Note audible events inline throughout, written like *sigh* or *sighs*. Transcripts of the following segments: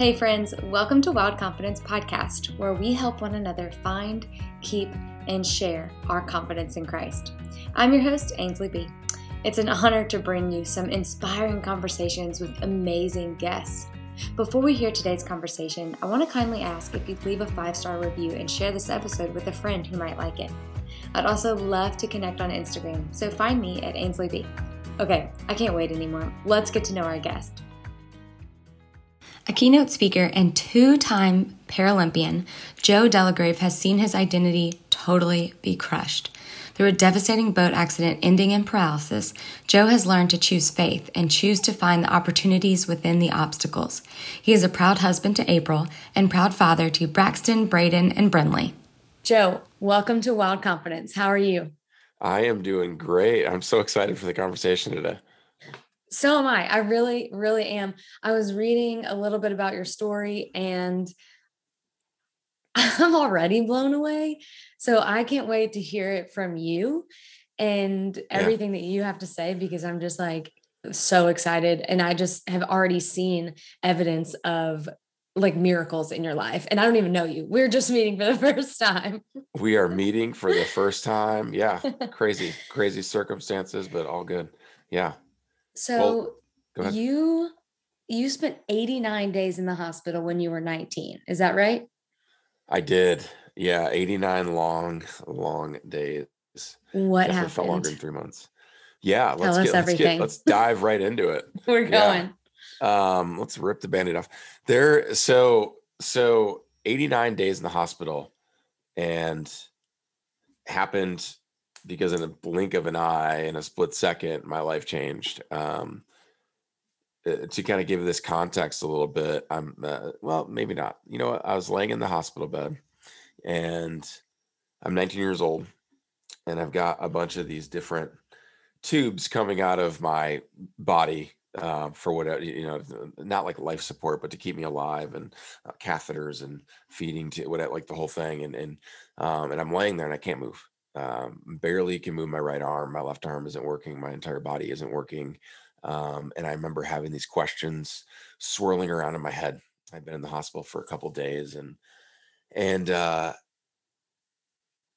Hey, friends, welcome to Wild Confidence Podcast, where we help one another find, keep, and share our confidence in Christ. I'm your host, Ainsley B. It's an honor to bring you some inspiring conversations with amazing guests. Before we hear today's conversation, I want to kindly ask if you'd leave a five star review and share this episode with a friend who might like it. I'd also love to connect on Instagram, so find me at Ainsley B. Okay, I can't wait anymore. Let's get to know our guest. A keynote speaker and two time Paralympian, Joe Delagrave has seen his identity totally be crushed. Through a devastating boat accident ending in paralysis, Joe has learned to choose faith and choose to find the opportunities within the obstacles. He is a proud husband to April and proud father to Braxton, Braden, and Brinley. Joe, welcome to Wild Confidence. How are you? I am doing great. I'm so excited for the conversation today. So am I. I really, really am. I was reading a little bit about your story and *laughs* I'm already blown away. So I can't wait to hear it from you and everything yeah. that you have to say because I'm just like so excited. And I just have already seen evidence of like miracles in your life. And I don't even know you. We're just meeting for the *laughs* first time. We are meeting for the first time. Yeah. *laughs* Crazy, crazy circumstances, but all good. Yeah. So well, you you spent 89 days in the hospital when you were 19. Is that right? I did. Yeah, 89 long, long days. What Definitely happened? Felt longer than three months. Yeah, let's Tell get, let's get let's dive right into it. *laughs* We're going. Yeah. Um, let's rip the band-aid off. There, so so 89 days in the hospital and happened because in a blink of an eye in a split second my life changed um, uh, to kind of give this context a little bit i'm uh, well maybe not. You know i was laying in the hospital bed and i'm 19 years old and i've got a bunch of these different tubes coming out of my body uh, for whatever you know not like life support but to keep me alive and uh, catheters and feeding to whatever like the whole thing and and um, and i'm laying there and i can't move um, barely can move my right arm my left arm isn't working my entire body isn't working um, and I remember having these questions swirling around in my head. I'd been in the hospital for a couple days and, and, uh,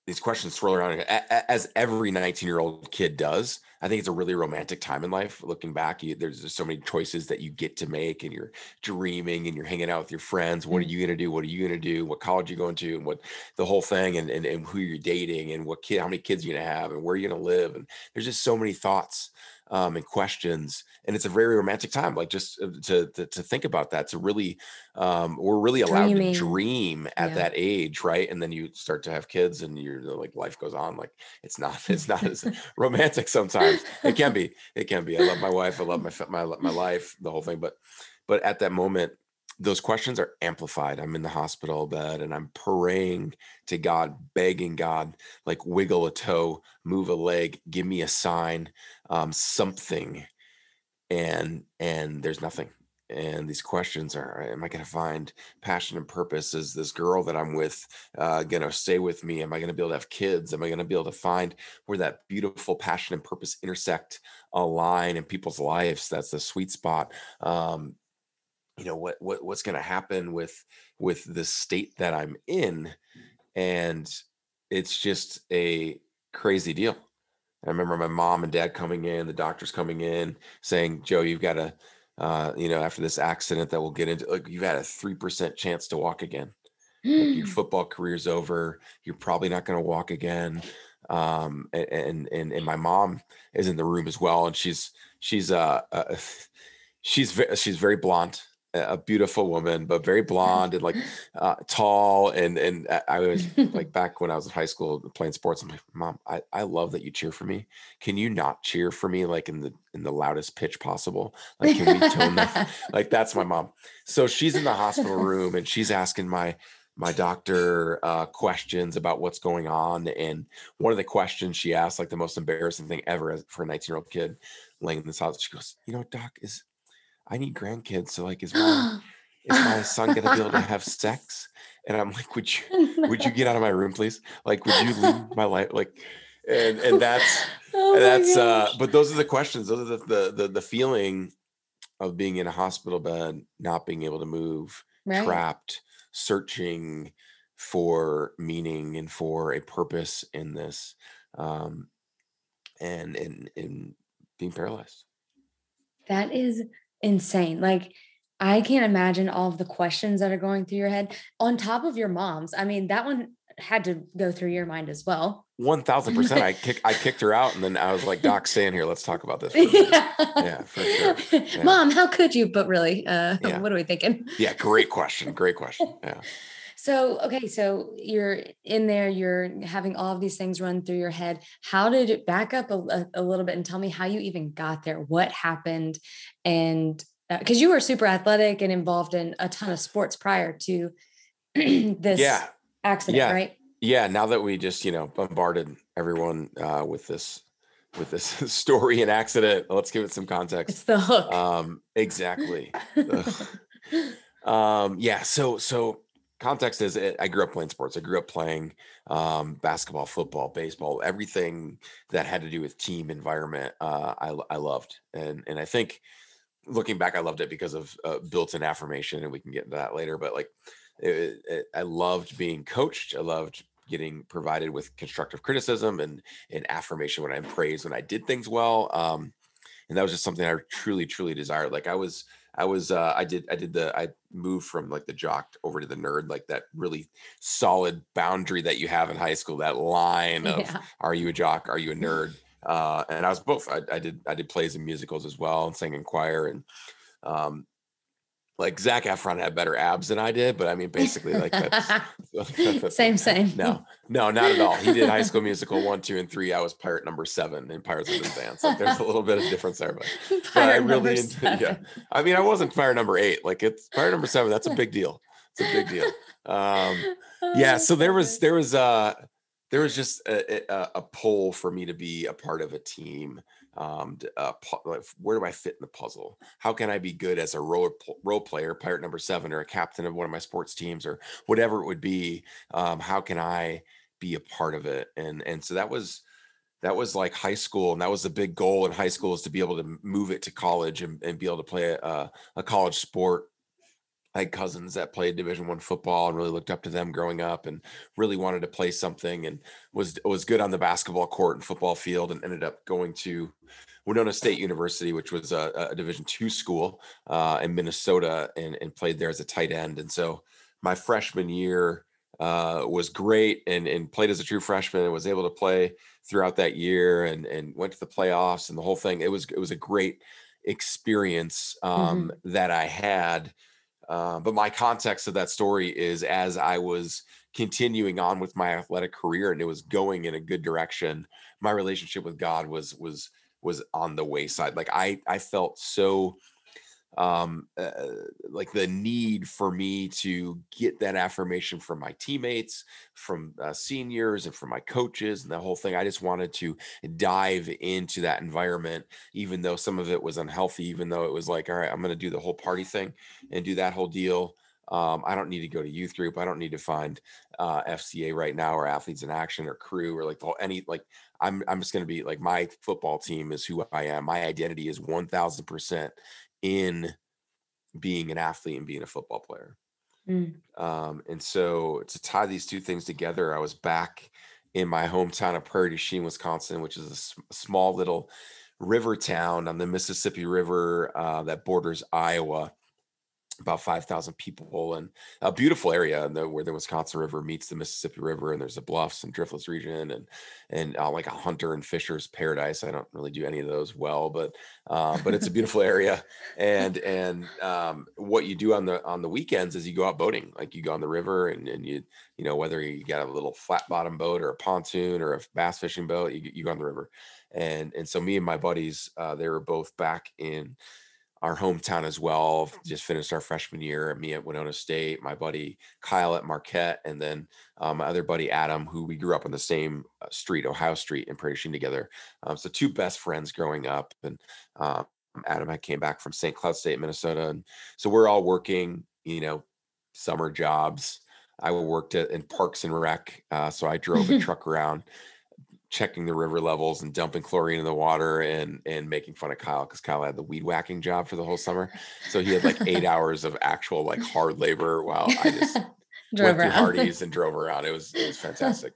these questions swirl around as every 19 year old kid does. I think it's a really romantic time in life. Looking back, you, there's just so many choices that you get to make, and you're dreaming and you're hanging out with your friends. What are mm. you going to do? What are you going to do? What college are you going to? And what the whole thing, and, and, and who you're dating, and what kid, how many kids you're going to have, and where you're going to live. And there's just so many thoughts um, and questions. And it's a very romantic time, like just uh, to to, to think about that. To really, um, we're really allowed Dreaming. to dream at yeah. that age, right? And then you start to have kids, and you're like life goes on. Like it's not *laughs* it's not as *laughs* romantic sometimes. It can be. It can be. I love my wife. I love my my my life, the whole thing. But but at that moment, those questions are amplified. I'm in the hospital bed and I'm praying to God, begging God, like wiggle a toe, move a leg, give me a sign, um, something. And and there's nothing. And these questions are: Am I going to find passion and purpose? Is this girl that I'm with uh, going to stay with me? Am I going to be able to have kids? Am I going to be able to find where that beautiful passion and purpose intersect, align in people's lives? That's the sweet spot. Um, you know what what what's going to happen with with the state that i'm in and it's just a crazy deal. I remember my mom and dad coming in the doctors coming in saying joe you've got to uh, you know after this accident that we'll get into like you've had a 3% chance to walk again. Like your football career's over you're probably not going to walk again. Um and and and my mom is in the room as well and she's she's uh, uh *laughs* she's she's very blonde a beautiful woman, but very blonde and like *laughs* uh, tall. And and I was like *laughs* back when I was in high school playing sports. I'm like, Mom, I, I love that you cheer for me. Can you not cheer for me like in the in the loudest pitch possible? Like, can we tone that? *laughs* like that's my mom. So she's in the hospital room and she's asking my my doctor uh, questions about what's going on. And one of the questions she asked, like the most embarrassing thing ever for a 19 year old kid laying in this house, she goes, "You know, doc, is I need grandkids. So like, is my *gasps* is my son gonna be able to have sex? And I'm like, would you would you get out of my room, please? Like, would you leave my life? Like, and and that's *laughs* oh that's uh but those are the questions. Those are the, the the the feeling of being in a hospital bed, not being able to move, right. trapped, searching for meaning and for a purpose in this, um, and in in being paralyzed. That is insane. Like I can't imagine all of the questions that are going through your head on top of your mom's. I mean, that one had to go through your mind as well. One thousand percent. I kicked I kicked her out, and then I was like, "Doc, stay in here. Let's talk about this." Yeah. *laughs* yeah, for sure. *laughs* Yeah. Mom, how could you? But really, uh, yeah. what are we thinking? Yeah, great question. Great question. Yeah. So, okay, so you're in there, you're having all of these things run through your head. How did it back up a, a little bit and tell me how you even got there? What happened? And because uh, you were super athletic and involved in a ton of sports prior to *clears throat* this yeah. accident, yeah. right? Yeah. Now that we just, you know, bombarded everyone uh, with this with this *laughs* story and accident, let's give it some context. It's the hook. Um, exactly. *laughs* um, yeah. So so context is it, I grew up playing sports. I grew up playing um, basketball, football, baseball, everything that had to do with team environment. Uh, I, I loved, and and I think looking back, I loved it because of uh, built-in affirmation, and we can get into that later. But like, it, it, I loved being coached. I loved getting provided with constructive criticism and and affirmation when I'm praised when I did things well. Um, and that was just something I truly, truly desired. Like I was I was uh, I did I did the I moved from like the jock over to the nerd, like that really solid boundary that you have in high school, that *laughs* line of yeah. are you a jock, are you a *laughs* nerd? Uh, and I was both. I, I did I did plays and musicals as well, and sang in choir, and um, like Zac Efron had better abs than I did, but I mean, basically, like that's *laughs* same, *laughs* same. No, no, not at all. He did High School Musical one, two, and three. I was pirate number seven in Pirates of the Penzance. Like, there's a little bit of difference there, but, *laughs* but I really, enjoyed, yeah. I mean, I wasn't pirate number eight. Like it's pirate number seven. That's a big deal. It's a big deal. Um, yeah. So there was, there was, uh, there was just a, a, a pull for me to be a part of a team um, uh, where do I fit in the puzzle? How can I be good as a role, role player, pirate number seven, or a captain of one of my sports teams, or whatever it would be? Um, how can I be a part of it? And and so that was that was like high school, and that was the big goal in high school is to be able to move it to college and, and be able to play a, a college sport I had cousins that played Division One football and really looked up to them growing up, and really wanted to play something, and was was good on the basketball court and football field, and ended up going to Winona State University, which was a, a Division two school uh, in Minnesota, and, and played there as a tight end. And so my freshman year uh, was great, and and played as a true freshman, and was able to play throughout that year, and and went to the playoffs and the whole thing. It was it was a great experience um, mm-hmm. that I had uh, but my context of that story is as I was continuing on with my athletic career and it was going in a good direction, my relationship with God was was was on the wayside. Like I I felt so um uh, like the need for me to get that affirmation from my teammates from uh, seniors and from my coaches and the whole thing i just wanted to dive into that environment even though some of it was unhealthy even though it was like all right i'm going to do the whole party thing and do that whole deal um, I don't need to go to youth group. I don't need to find uh, FCA right now or athletes in action or Cru or like the whole, any like I'm I'm just going to be like my football team is who I am. My identity is one thousand percent in being an athlete and being a football player. Mm. Um, and so to tie these two things together, I was back in my hometown of Prairie du Chien, Wisconsin, which is a, s- small little river town on the Mississippi River uh, that borders Iowa about 5,000 people and a beautiful area the, where the Wisconsin River meets the Mississippi River and there's the bluffs and driftless region and and uh, like a hunter and fisher's paradise. I don't really do any of those well, but uh, but it's a beautiful area. And *laughs* and um, what you do on the on the weekends is you go out boating, like you go on the river and, and you you know whether you got a little flat bottom boat or a pontoon or a bass fishing boat, you, you go on the river. And and so me and my buddies, uh, they were both back in our hometown as well. Just finished our freshman year. Me at Winona State, my buddy Kyle at Marquette, and then um, my other buddy Adam, who we grew up on the same uh, street, Ohio Street, in Prairie together. Um, so two best friends growing up. And um, Adam, I came back from St. Cloud State, Minnesota, and so we're all working, you know, summer jobs. I worked at, in Parks and Rec, uh, so I drove a *laughs* truck around checking the river levels and dumping chlorine in the water and and making fun of Kyle because Kyle had the weed whacking job for the whole summer. So he had like eight *laughs* hours of actual like hard labor while I just *laughs* drove went through Hardee's and drove around. It was it was *laughs* fantastic.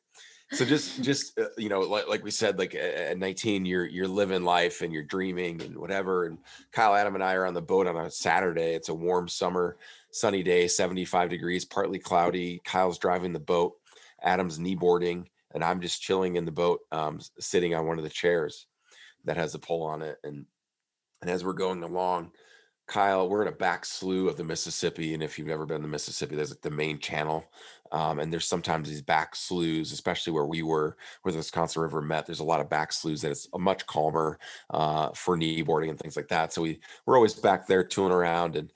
so just just uh, you know like, like we said like at 19 you're you're living life and you're dreaming and whatever and kyle adam and i are on the boat on a saturday it's a warm summer sunny day 75 degrees partly cloudy kyle's driving the boat adam's knee kneeboarding and I'm just chilling in the boat, um, sitting on one of the chairs that has a pole on it. And and as we're going along, Kyle, we're in a back slough of the Mississippi, and if you've never been to Mississippi, there's like the main channel, um, and there's sometimes these back sloughs, especially where we were, where the Wisconsin River met. There's a lot of back sloughs that it's much calmer uh, for kneeboarding and things like that. So we we're always back there tooling around. And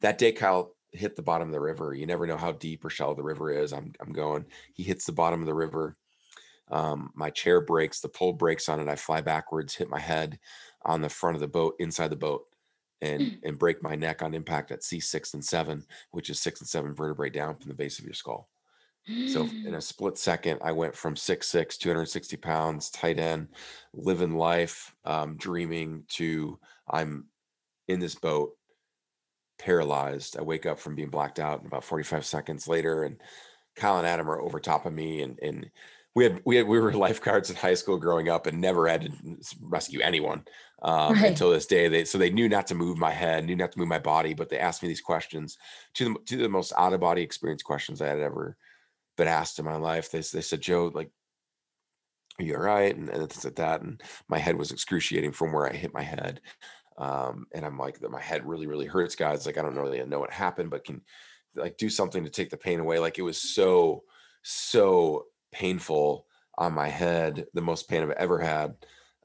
that day, Kyle hit the bottom of the river. You never know how deep or shallow the river is. I'm I'm going. He hits the bottom of the river, um, my chair breaks, the pole breaks on it. I fly backwards, hit my head on the front of the boat, inside the boat, and mm. and break my neck on impact at C6 and 7, which is six and seven vertebrae down from the base of your skull. So in a split second, I went from 6'6, 260 pounds, tight end, living life, um, dreaming to I'm in this boat, paralyzed. I wake up from being blacked out and about 45 seconds later, and Kyle and Adam are over top of me and and we had we had we were *laughs* lifeguards in high school growing up and never had to rescue anyone um, right. until this day. They so they knew not to move my head, knew not to move my body, but they asked me these questions, to the to the most out of body experience questions I had ever been asked in my life. They they said, Joe, like, are you all right? And, and things like that. And my head was excruciating from where I hit my head. Um, and I'm like, that my head really really hurts, guys. Like I don't really know what happened, but can like do something to take the pain away. Like it was so so painful on my head, the most pain I've ever had.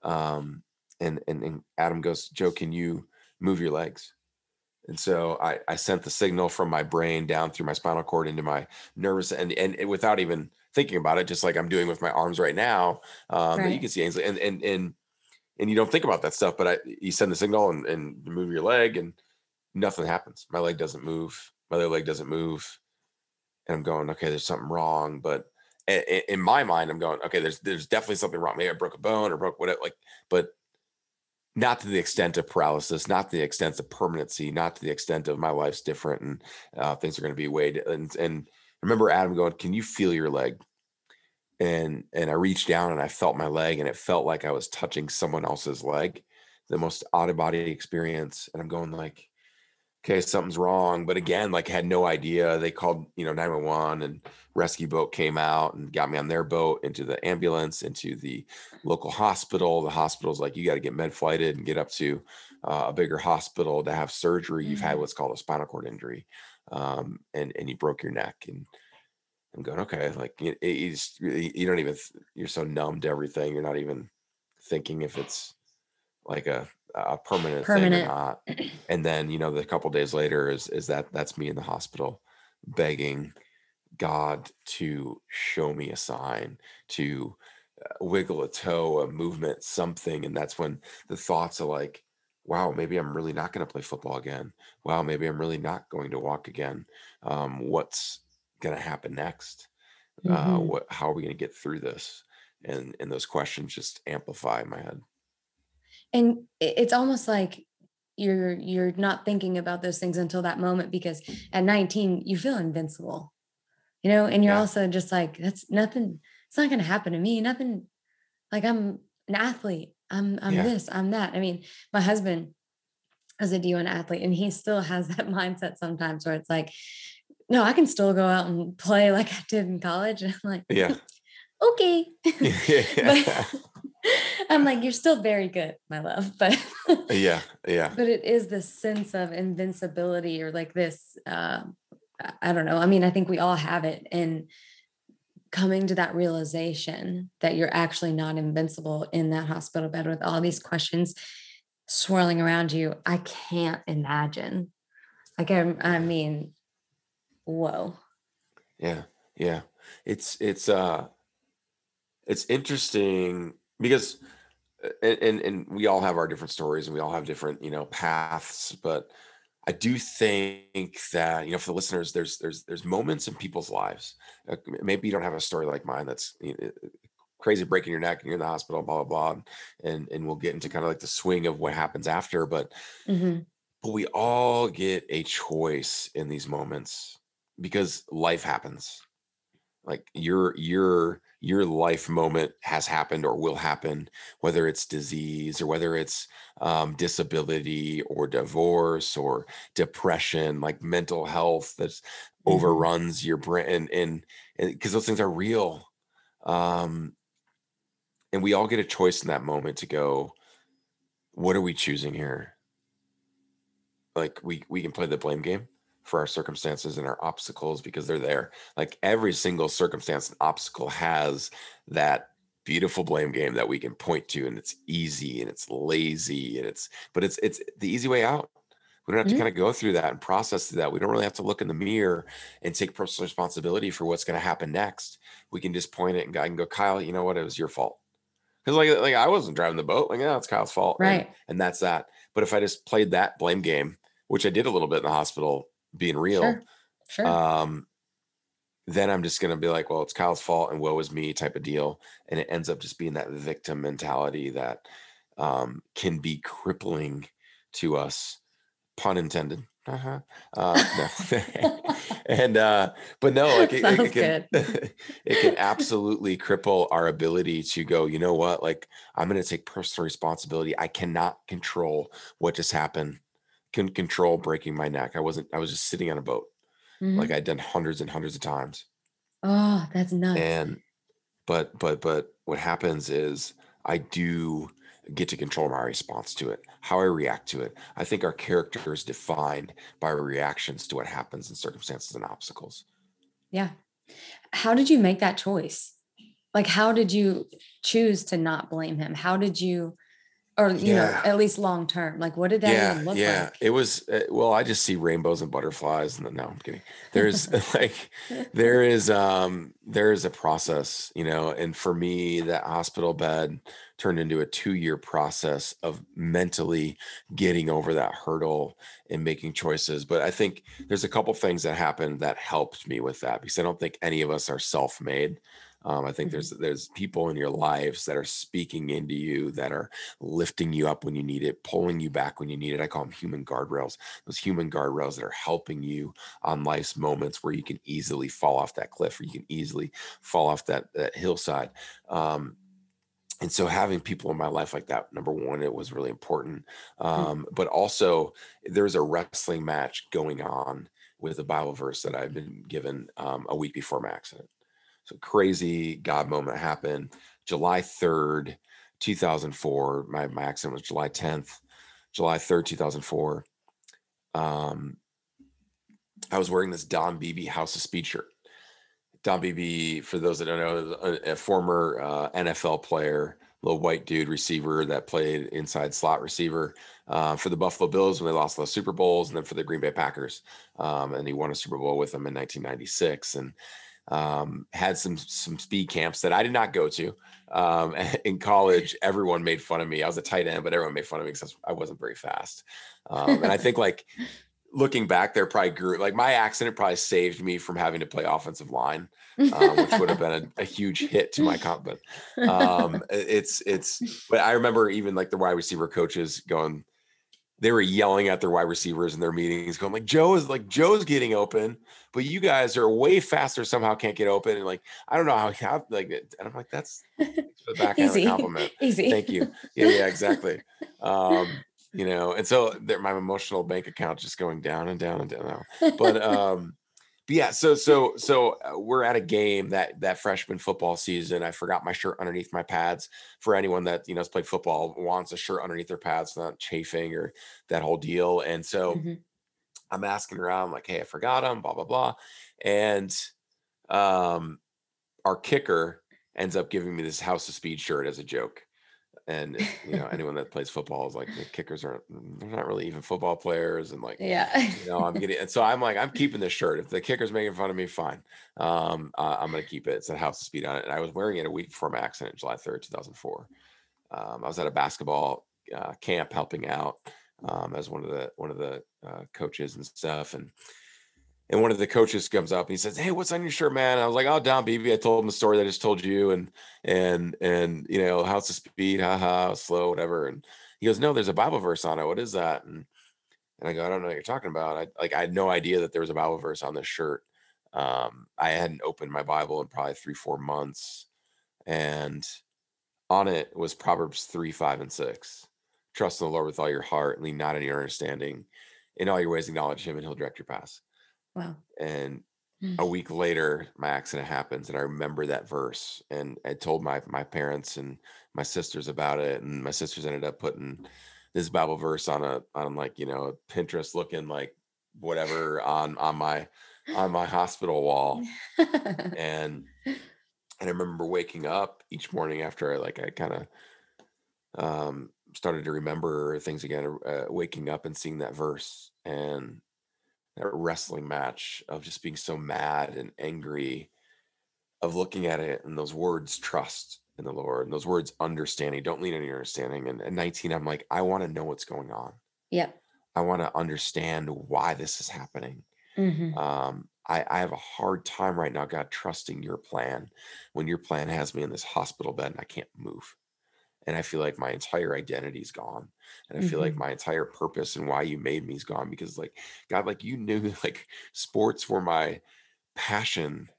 Um, and, and, and Adam goes, Joe, can you move your legs? And so I, I sent the signal from my brain down through my spinal cord into my nervous and, and without even thinking about it, just like I'm doing with my arms right now, um, right. you can see Ainsley and, and, and, and you don't think about that stuff, but I, you send the signal and, and move your leg and nothing happens. My leg doesn't move. My other leg doesn't move. And I'm going, okay, there's something wrong, but in my mind, I'm going, okay, there's there's definitely something wrong. Maybe I broke a bone or broke whatever, like, but not to the extent of paralysis, not to the extent of permanency, not to the extent of my life's different and uh, things are going to be weighed. And and remember Adam going, can you feel your leg? And and I reached down and I felt my leg and it felt like I was touching someone else's leg, the most out of body experience. And I'm going like, okay, something's wrong. But again, like had no idea. They called, you know, 911 and rescue boat came out and got me on their boat into the ambulance, into the local hospital. The hospital's like, you got to get med flighted and get up to uh, a bigger hospital to have surgery. Mm-hmm. You've had mm-hmm. what's called a spinal cord injury. Um, and, and you broke your neck and I'm going, okay, like you, you, just, you don't even, you're so numb to everything. You're not even thinking if it's like a, a permanent, permanent. thing or not. *clears throat* And then, you know, the couple days later is is that that's me in the hospital begging God to show me a sign, to uh, wiggle a toe, a movement, something. And that's when the thoughts are like, wow, maybe I'm really not going to play football again. Wow, maybe I'm really not going to walk again. Um, what's going to happen next? Uh, mm-hmm. Uh, what? How are we going to get through this? And and those questions just amplify in my head and it's almost like you're you're not thinking about those things until that moment because at 19 you feel invincible you know and you're yeah. also just like that's nothing it's not going to happen to me nothing like i'm an athlete i'm i'm yeah. this i'm that. I mean my husband is a d1 athlete and he still has that *laughs* mindset sometimes where it's like no i can still go out and play like i did in college. *laughs* And i'm like yeah. Okay. *laughs* But I'm like, you're still very good, my love. But yeah, yeah. But it is this sense of invincibility or like this, uh, I don't know. I mean, I think we all have it. And coming to that realization that you're actually not invincible in that hospital bed with all these questions swirling around you, I can't imagine. Like, I, I mean, whoa. Yeah, yeah. It's, it's, uh, it's interesting because uh, and and we all have our different stories and we all have different you know paths but i do think that you know for the listeners there's there's there's moments in people's lives uh, maybe you don't have a story like mine that's you know, crazy breaking your neck and you're in the hospital, blah, blah, blah. And, and we'll get into kind of like the swing of what happens after. But, mm-hmm. but we all get a choice in these moments because life happens. Like your, your, your life moment has happened or will happen, whether it's disease or whether it's um, disability or divorce or depression, like mental health that mm-hmm. overruns your brain, and and because those things are real, um, and we all get a choice in that moment to go, what are we choosing here? Like we we can play the blame game for our circumstances and our obstacles because they're there. Like every single circumstance and obstacle has that beautiful blame game that we can point to and it's easy and it's lazy and it's but it's it's the easy way out. We don't have mm-hmm. to kind of go through that and process through that. We don't really have to look in the mirror and take personal responsibility for what's going to happen next. We can just point it and go, I can go, Kyle, you know what? It was your fault. Because like, like I wasn't driving the boat. Like, yeah, it's Kyle's fault. Right. And, and that's that. But if I just played that blame game, which I did a little bit in the hospital being real, sure. Sure. Um, then I'm just gonna be like, well, it's Kyle's fault and woe is me type of deal, and it ends up just being that victim mentality that um, can be crippling to us, pun intended. Uh-huh. Uh, no. *laughs* and uh, but no, like it, it, it can *laughs* it can absolutely cripple our ability to go. You know what? Like I'm going to take personal responsibility. I cannot control what just happened can control breaking my neck. I wasn't, I was just sitting on a boat mm-hmm. like I'd done hundreds and hundreds of times. Oh, that's nuts. And, but, but, but what happens is I do get to control my response to it, how I react to it. I think our character is defined by our reactions to what happens in circumstances and obstacles. Yeah. How did you make that choice? Like, how did you choose to not blame him? How did you or you yeah. know at least long term like what did that yeah, even look yeah. like it was uh, well i just see rainbows and butterflies and then no i'm kidding there's *laughs* *laughs* like there is um there is a process you know and for me that hospital bed turned into a two year process of mentally getting over that hurdle and making choices but i think there's a couple things that happened that helped me with that because i don't think any of us are self-made um, I think mm-hmm. there's there's people in your lives that are speaking into you, that are lifting you up when you need it, pulling you back when you need it. I call them human guardrails. Those human guardrails that are helping you on life's moments where you can easily fall off that cliff or you can easily fall off that that hillside. Um, and so having people in my life like that number one it was really important hmm. um, but also there's a wrestling match going on with a bible verse that i've been given um, a week before my accident so crazy God moment happened July 3rd, 2004. My, my accident was July 10th, July 3rd, 2004. Um, I was wearing this Don Beebe House of Speed shirt. Don Beebe, for those that don't know, a, a former uh, NFL player, little white dude receiver that played inside slot receiver uh, for the Buffalo Bills when they lost the Super Bowls, and then for the Green Bay Packers. Um, and he won a Super Bowl with them in 1996. And um, had some some speed camps that I did not go to. Um, *laughs* in college, everyone made fun of me. I was a tight end, but everyone made fun of me because I wasn't very fast. Um, and I think like *laughs* looking back, there probably grew like my accident probably saved me from having to play offensive line, uh, which would have been a, a, huge hit to my comp. But um, *laughs* it's it's. But I remember even like the wide receiver coaches going they were yelling at their wide receivers in their meetings, going like, "Joe is like Joe's getting open, but you guys are way faster. Somehow can't get open." And like, I don't know how, how like, and I'm like, "That's for the backhand Easy. compliment. *laughs* Easy. Thank you. Yeah, yeah, exactly. um, you know, and so my emotional bank account just going down and down and down. But um, yeah, so so so uh, we're at a game that that freshman football season. I forgot my shirt underneath my pads. For anyone that you know has played football, wants a shirt underneath their pads, not chafing or that whole deal. And so mm-hmm. I'm asking around, like, "Hey, I forgot them." Blah blah blah. And um, our kicker ends up giving me this House of Speed shirt as a joke and you know anyone that plays football is like the kickers aren't they're not really even football players and like yeah. you know i'm getting and so i'm like i'm keeping this shirt. If the kicker's making fun of me fine. Um uh, i'm gonna keep it. It's a house of speed on it. And i was wearing it a week before my accident july 3rd 2004 um, i was at a basketball uh, camp helping out um, as one of the one of the uh, coaches and stuff and and one of the coaches comes up and he says, "Hey, what's on your shirt, man?" I was like, "Oh, Don Beebe." I told him the story that I just told you, and and and you know, how's the speed? Haha, slow, whatever. And he goes, "No, there's a Bible verse on it. What is that?" And and I go, "I don't know what you're talking about." I like I had no idea that there was a Bible verse on this shirt. Um, I hadn't opened my Bible in probably three, four months, and on it was Proverbs three, five, and six. Trust in the Lord with all your heart, lean not on your understanding. In all your ways, acknowledge Him, and He'll direct your paths. Wow. And a Mm. week later, my accident happens, and I remember that verse. And I told my my parents and my sisters about it, and my sisters ended up putting this Bible verse on a on like you know a Pinterest looking like whatever on on my on my hospital wall. *laughs* And and I remember waking up each morning after I like I kind of um started to remember things again, uh, waking up and seeing that verse and that wrestling match of just being so mad and angry of looking at it and those words trust in the lord and those words understanding don't lean on your understanding and at 19 i'm like i want to know what's going on. Yep. i want to understand why this is happening. Hmm um I, I have a hard time right now god trusting your plan when your plan has me in this hospital bed and i can't move and i feel like my entire identity is gone and i feel like hmm my entire purpose and why you made me is gone because like god like you knew *laughs* like sports were my passion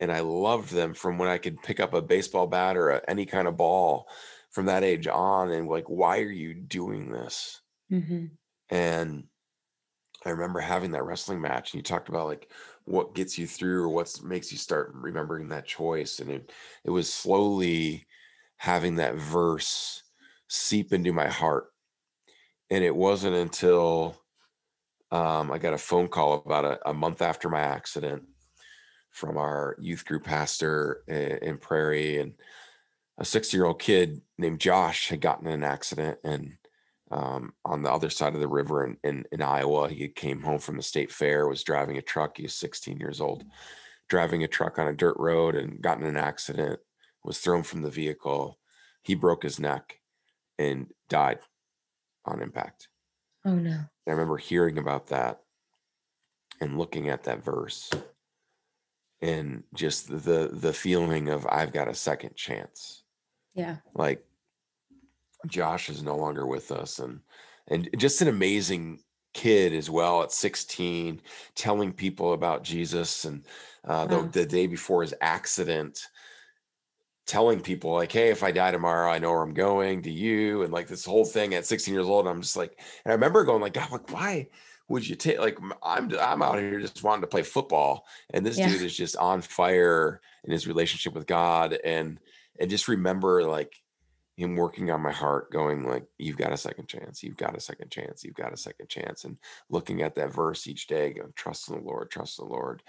and i loved them from when i could pick up a baseball bat or a, any kind of ball from that age on and like why are you doing this? Hmm and i remember having that wrestling match and you talked about like what gets you through or what makes you start remembering that choice and it, it was slowly having that verse seep into my heart. And it wasn't until um, i got a phone call about a, a month after my accident from our youth group pastor in, in prairie and a six year old kid named josh had gotten in an accident and um, on the other side of the river in, in, in iowa he came home from the state fair was driving a truck he was 16 years old driving a truck on a dirt road and got in an accident was thrown from the vehicle he broke his neck and died on impact Oh no. and I remember hearing about that and looking at that verse and just the the feeling of I've got a second chance. Yeah. Like Josh is no longer with us and and just an amazing kid as well at 16 telling people about Jesus and uh, the, Wow. the day before his accident telling people like hey if i die tomorrow i know where i'm going to you and like this whole thing at 16 years old i'm just like and i remember going like god like why would you take like i'm i'm out here just wanting to play football and this Yeah. dude is just on fire in his relationship with god and and just remember like him working on my heart going like you've got a second chance you've got a second chance you've got a second chance and looking at that verse each day going trust in the lord trust in the lord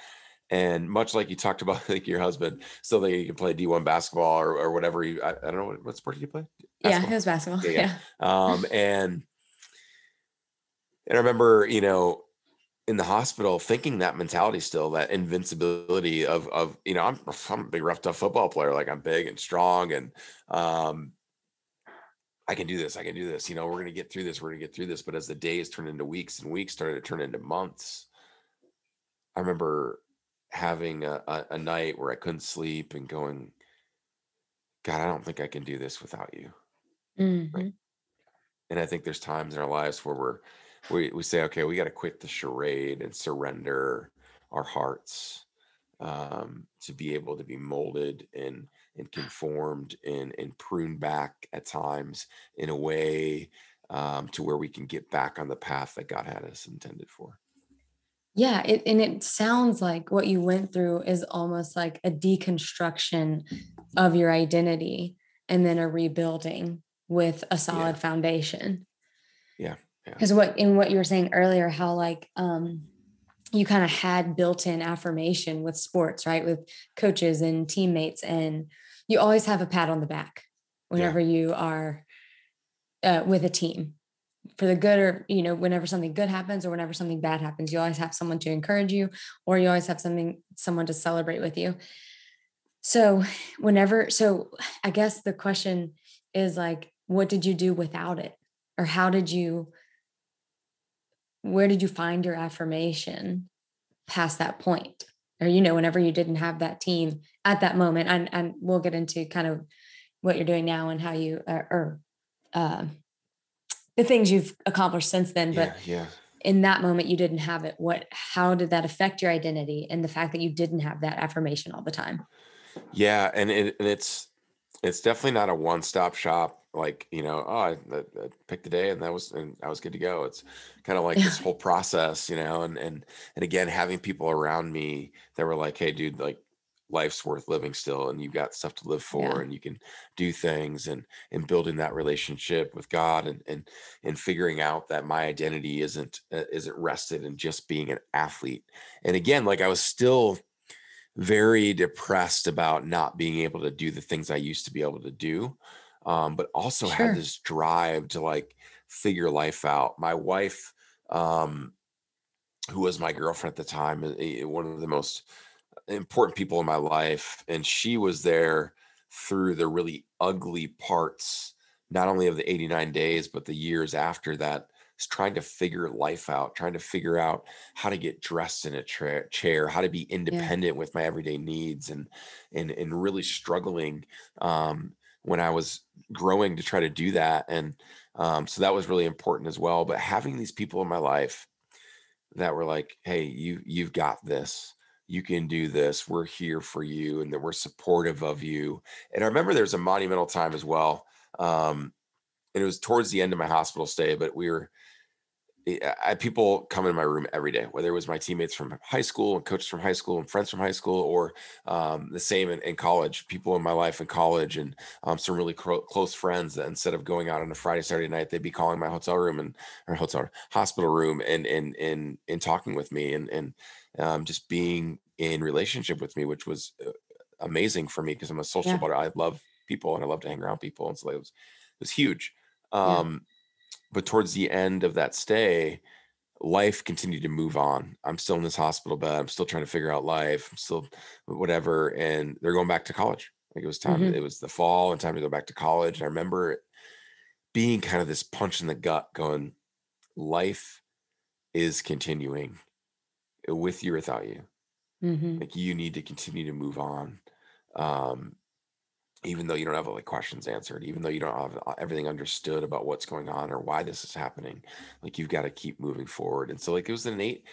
and much like you talked about *laughs* like your husband still think you can play d1 basketball or, or whatever you I, I don't know what, what sport did you play Yeah. It was basketball. Yeah, *laughs* Yeah. yeah. um and and i remember you know in the hospital thinking that mentality still that invincibility of of you know i'm, *laughs* I'm a big rough tough football player like i'm big and strong and um i can do this i can do this you know we're going to get through this we're going to get through this but as the days turned into weeks and weeks started to turn into months i remember having a, a, a night where i couldn't sleep and going god i don't think i can do this without you Mhm. and I think there's times in our lives where we're we, we say, okay, we got to quit the charade and surrender our hearts um, to be able to be molded and and conformed and and pruned back at times in a way um, to where we can get back on the path that God had us intended for. Yeah, it, and it sounds like what you went through is almost like a deconstruction of your identity and then a rebuilding with a solid foundation. Yeah, yeah. Because what in what you were saying earlier, how like um you kind of had built-in affirmation with sports, right? With coaches and teammates, and you always have a pat on the back whenever you are uh, with a team for the good or you know whenever something good happens or whenever something bad happens you always have someone to encourage you or you always have something someone to celebrate with you. So whenever so i guess the question is like what did you do without it? Or how did you where did you find your affirmation past that point? Or you know whenever you didn't have that team at that moment and and we'll get into kind of what you're doing now and how you or uh, the things you've accomplished since then but yeah, yeah. in that moment you didn't have it. What how did that affect your identity and the fact that you didn't have that affirmation all the time? Yeah and, it, and it's it's definitely not a one-stop shop like you know oh I, I, I, picked the day and that was and i was good to go. It's kind of like this *laughs* whole process you know and and and again having people around me that were like hey dude like life's worth living still and you've got stuff to live for yeah. and you can do things and and building that relationship with god and and and figuring out that my identity isn't uh, isn't rested in just being an athlete and again like i was still very depressed about not being able to do the things i used to be able to do um, but also sure. had this drive to like figure life out. My wife, um, who was my girlfriend at the time, one of the most important people in my life, and she was there through the really ugly parts, not only of the 89 days, but the years after that trying to figure life out, trying to figure out how to get dressed in a tra- chair, how to be independent yeah. with my everyday needs, and and and really struggling um, when I was growing to try to do that. And um, so that was really important as well. But having these people in my life that were like, "Hey, you you've got this. You can do this. We're here for you, and that we're supportive of you." And I remember there was a monumental time as well. Um, and it was towards the end of my hospital stay, but we were I had people come in my room every day, whether it was my teammates from high school and coaches from high school and friends from high school, or um, the same in, in, college, people in my life in college, and um, some really cro- close friends that instead of going out on a Friday, Saturday night, they'd be calling my hotel room and or hotel hospital room and and and and talking with me and and um, just being in relationship with me, which was uh, amazing for me because I'm a social yeah. I love people and I love to hang around people, and so it was it was huge. Um, yeah but towards the end of that stay, life continued to move on. I'm still in this hospital bed. I'm still trying to figure out life. I'm still whatever. And they're going back to college. Like it was time, mm-hmm. it was the fall and time to go back to college. And I remember it being kind of this punch in the gut going, life is continuing with you or without you. Mm-hmm. Like you need to continue to move on. Um, even though you don't have all the questions answered, even though you don't have uh, everything understood about what's going on or why this is happening, like you've got to keep moving forward. And so, like, it was an innate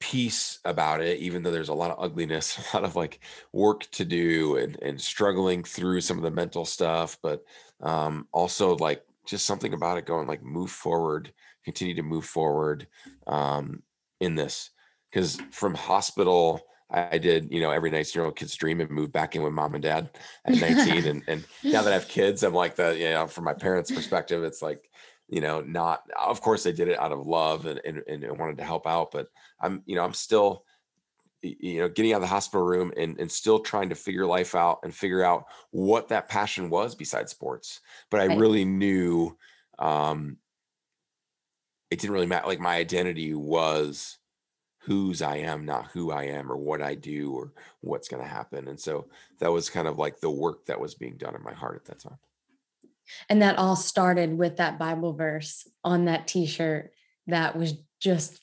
piece about it, even though there's a lot of ugliness, *laughs* a lot of like work to do and, and struggling through some of the mental stuff, but um, also like just something about it going like move forward, continue to move forward um, in this. Because from hospital, I did, you know, every 19 year old kid's dream and moved back in with mom and dad at 19. and, and now that I have *laughs* kids, I'm like the, you know, from my parents' perspective, it's like, you know, not, of course they did it out of love and, and, and wanted to help out, but I'm, you know, I'm still, you know, getting out of the hospital room and, and still trying to figure life out and figure out what that passion was besides sports. But I right. really knew, um, it didn't really matter. Like my identity was, whose I am, not who I am or what I do or what's going to happen. And so that was kind of like the work that was being done in my heart at that time. And that all started with that Bible verse on that t shirt that was just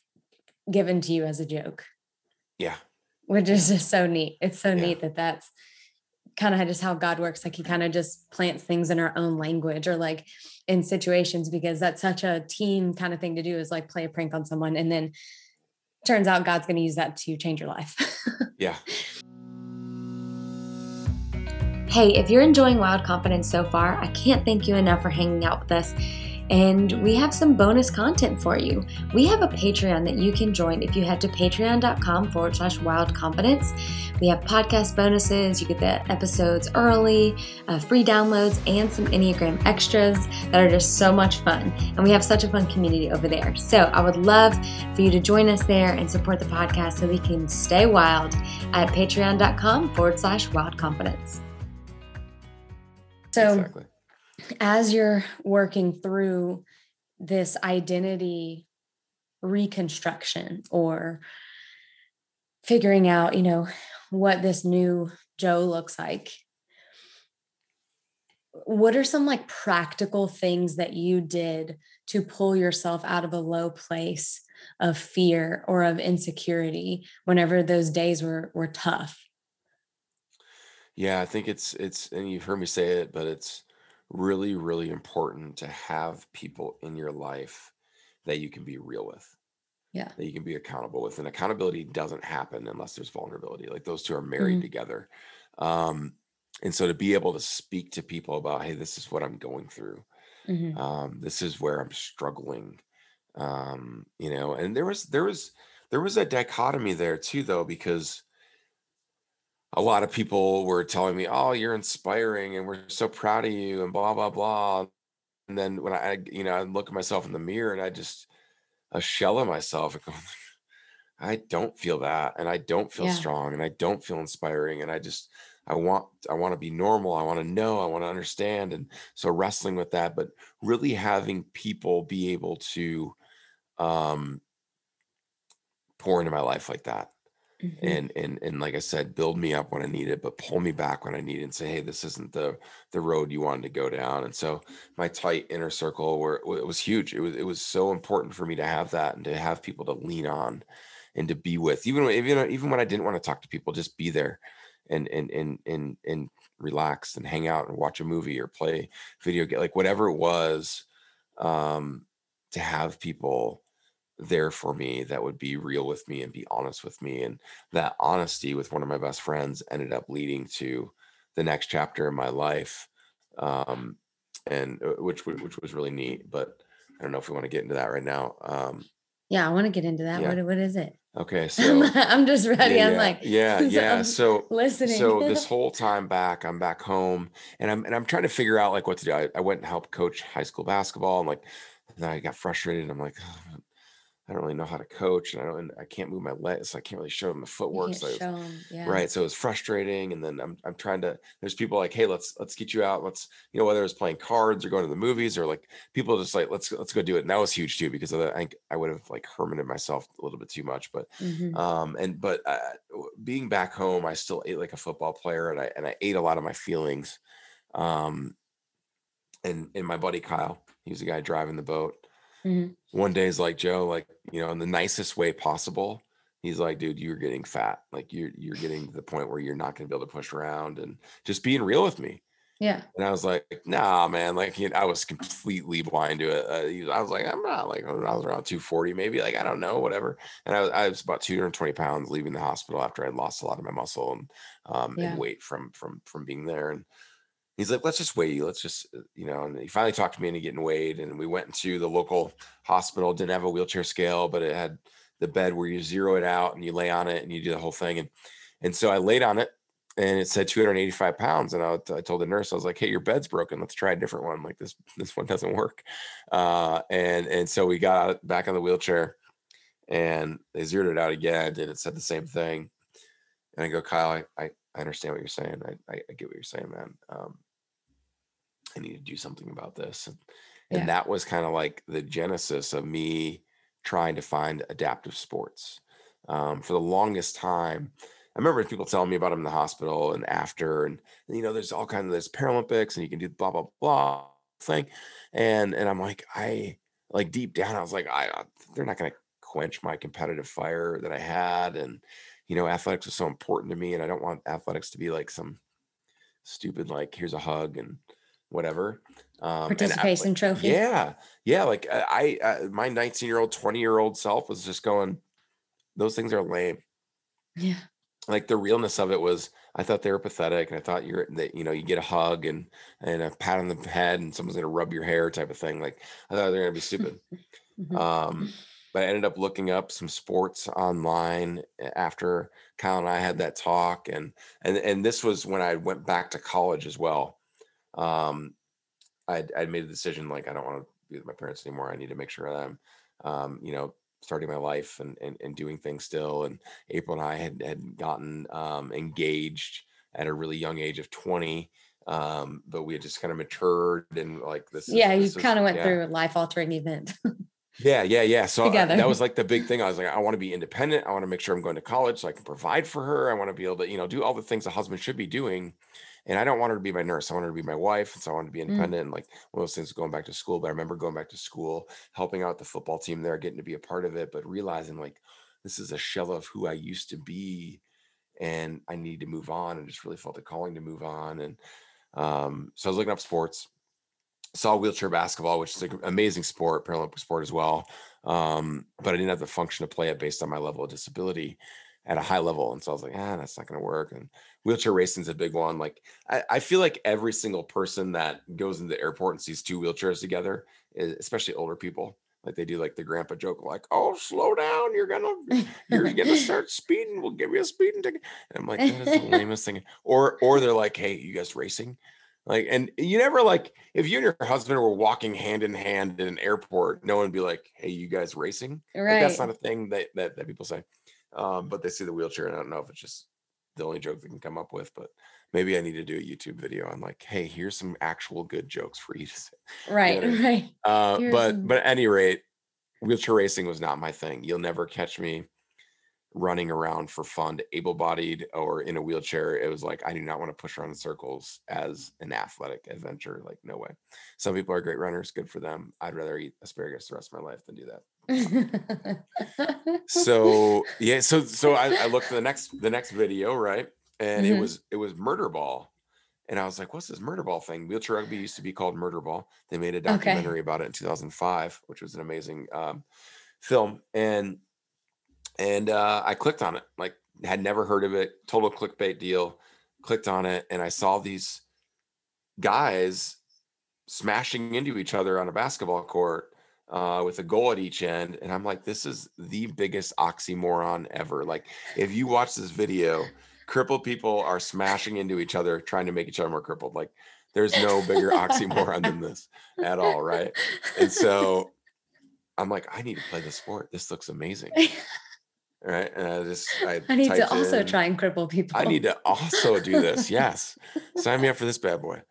given to you as a joke. Yeah. Which is just so neat. It's so yeah. neat that that's kind of just how God works. Like he mm-hmm. kind of just plants things in our own language or like in situations because that's such a team kind of thing to do is like play a prank on someone and then turns out God's going to use that to change your life. *laughs* yeah. Hey, if you're enjoying Wild Confidence so far, I can't thank you enough for hanging out with us and we have some bonus content for you. We have a Patreon that you can join if you head to patreon.com forward slash wild confidence. We have podcast bonuses, you get the episodes early, uh, free downloads, and some Enneagram extras that are just so much fun. And we have such a fun community over there. So I would love for you to join us there and support the podcast so we can stay wild at patreon.com forward slash wild confidence. So, exactly as you're working through this identity reconstruction or figuring out, you know, what this new Joe looks like, what are some like practical things that you did to pull yourself out of a low place of fear or of insecurity whenever those days were were tough? Yeah i think it's it's and you've heard me say it but it's really really important to have people in your life that you can be real with yeah that you can be accountable with and accountability doesn't happen unless there's vulnerability like those two are married mm-hmm. together um and so to be able to speak to people about hey this is what i'm going through mm-hmm. um, this is where i'm struggling um, you know and there was there was there was a dichotomy there too though because a lot of people were telling me oh you're inspiring and we're so proud of you and blah blah blah and then when i you know i look at myself in the mirror and i just a shell of myself and going *laughs* i don't feel that and i don't feel yeah. strong and i don't feel inspiring and i just I want I want to be normal. I want to know. I want to understand. And so wrestling with that, but really having people be able to um, pour into my life like that. Mm-hmm. And and and like I said, build me up when I need it, but pull me back when I need it, and say, "Hey, this isn't the the road you wanted to go down." And so, my tight inner circle, where it was huge, it was it was so important for me to have that and to have people to lean on and to be with, even even even when I didn't want to talk to people, just be there and and and and and relax and hang out and watch a movie or play video game like whatever it was um to have people there for me that would be real with me and be honest with me and that honesty with one of my best friends ended up leading to the next chapter in my life um and uh, which which was really neat but i don't know if we want to get into that right now um yeah i want to get into that yeah. what, what is it Okay, *laughs* so I'm just ready. *laughs* yeah, I'm like, yeah, yeah. So listening. So this *laughs* whole time back, I'm back home, and I'm and I'm trying to figure out like what to do. I, I went and helped coach high school basketball, and like, then I got frustrated. And I'm like, oh, I don't really know how to coach, and I don't, I can't move my legs, so I can't really show them the footwork. So was, yeah. right, so it was frustrating. And then I'm, I'm trying to. There's people like, hey, let's let's get you out. Let's, you know, whether it's playing cards or going to the movies or like people just like, let's let's go do it. And that was huge too because I think I would have like hermited myself a little bit too much. But mm-hmm. um, and but uh, being back home, I still ate like a football player, and I and I ate a lot of my feelings. Um, and and my buddy Kyle, he was the guy driving the boat Mm-hmm. One day is like Joe, like you know, in the nicest way possible. He's like, dude, you're getting fat. Like you're you're getting to the point where you're not going to be able to push around, and just being real with me. Yeah. And I was like, nah, man. Like you know, I was completely blind to it. Uh, I was like, I'm not like I was around 240, maybe. Like I don't know, whatever. And I was, I was about 220 pounds leaving the hospital after I'd lost a lot of my muscle and um yeah. and weight from from from being there. And he's like, let's just weigh you. Let's just, uh, you know, and he finally talked to me into getting weighed. And we went into the local hospital, didn't have a wheelchair scale, but it had the bed where you zero it out and you lay on it and you do the whole thing. And, and so I laid on it and it said 285 pounds. And I, I told the nurse, I was like, Hey, your bed's broken. Let's try a different one. Like this, this one doesn't work. Uh, and, and so we got back on the wheelchair and they zeroed it out again and it said the same thing. And I go, Kyle, I, I, I understand what you're saying. I, I, I, get what you're saying, man. Um, I need to do something about this. And, yeah. and that was kind of like the genesis of me trying to find adaptive sports. Um, for the longest time, I remember people telling me about them in the hospital and after, and you know, there's all kinds of there's Paralympics and you can do blah blah blah thing, and and I'm like, I like deep down, I was like, I uh, they're not gonna quench my competitive fire that I had, and you know, athletics was so important to me, and I don't want athletics to be like some stupid like here's a hug and whatever. Um, Participation like, trophy. Yeah, yeah. Like I, I, my 19 year old, 20 year old self was just going, those things are lame. Yeah. Like the realness of it was, I thought they were pathetic, and I thought you're that you know you get a hug and and a pat on the head, and someone's gonna rub your hair, type of thing. Like I thought they're gonna be *laughs* stupid. mm-hmm. Um, but I ended up looking up some sports online after Kyle and I had that talk, and and and this was when I went back to college as well um, I'd, I'd made a decision like I don't want to be with my parents anymore. I need to make sure that I'm, um, you know, starting my life and, and and doing things still. And April and I had had gotten um, engaged at a really young age of 20. Um, but we had just kind of matured and like this. Yeah, this you kind of went yeah. through a life altering event. *laughs* yeah, yeah, yeah. So I, that was like the big thing. I was like, I want to be independent. I want to make sure I'm going to college so I can provide for her. I want to be able to, you know, do all the things a husband should be doing and I don't want her to be my nurse. I want her to be my wife. And so I wanted to be Mm. independent. And like one of those things going back to school. But I remember going back to school, helping out the football team there, getting to be a part of it, but realizing like this is a shell of who I used to be. And I need to move on and just really felt a calling to move on. And um, so I was looking up sports, saw wheelchair basketball, which is an amazing sport, Paralympic sport as well. Um, but I didn't have the function to play it based on my level of disability at a high level. And so I was like, ah, that's not going to work. And wheelchair racing is a big one. Like, I, I feel like every single person that goes into the airport and sees two wheelchairs together, e- especially older people, like they do like the grandpa joke, like, oh, slow down. You're going to, you're *laughs* to start speeding. We'll give you a speeding ticket. And I'm like, that is the *laughs* lamest thing. Or, or they're like, hey, you guys racing? Like, and you never like, if you and your husband were walking hand in hand in an airport, no one would be like, hey, you guys racing? Like, that's not a thing that, that, that people say. Um, but they see the wheelchair, and I don't know if it's just the only joke they can come up with, but maybe I need to do a YouTube video on like, hey, here's some actual good jokes for you to say. You know Right. *laughs* I? Right. Uh, but some- but at any rate, wheelchair racing was not my thing. You'll never catch me running around for fun, able-bodied or in a wheelchair. It was like I do not want to push around in circles as an athletic adventure. Like no way. Some people are great runners, good for them. I'd rather eat asparagus the rest of my life than do that. So yeah so so I, I looked the next the next video right? And it Mhm. was it was murder ball. And i was like what's this murder ball thing? Wheelchair rugby used to be called murder ball. They made a Okay. documentary about it in 2005 which was an amazing um, film. And and uh, i clicked on it like had never heard of it total clickbait deal. Clicked on it and i saw these guys smashing into each other on a basketball court uh, with a goal at each end. And I'm like, this is the biggest oxymoron ever. Like, if you watch this video, crippled people are smashing into each other, trying to make each other more crippled. Like, there's no bigger oxymoron than this at all, right? And so I'm like, I need to play this sport. This looks amazing, right? And I just, I, I need to also in- try and cripple people. I need to also do this. Yes, sign me up for this bad boy.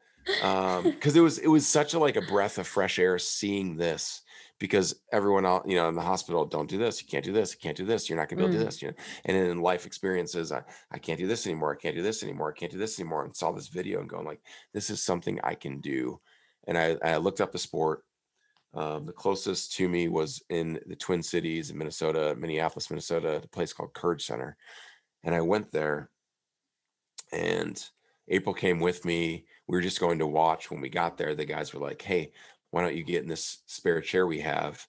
Um, because it was it was such a like a breath of fresh air seeing this because everyone else, you know, in the hospital, don't do this, you can't do this, you can't do this, you're not gonna be able to do Mm. this, you know. And in life experiences, I, I can't do this anymore, I can't do this anymore, I can't do this anymore. And saw this video and going like, this is something I can do. And I, I looked up the sport. Um, the closest to me was in the Twin Cities in Minnesota, Minneapolis, Minnesota, a place called Courage Center. And I went there and April came with me. We were just going to watch. When we got there, the guys were like, Hey, why don't you get in this spare chair we have?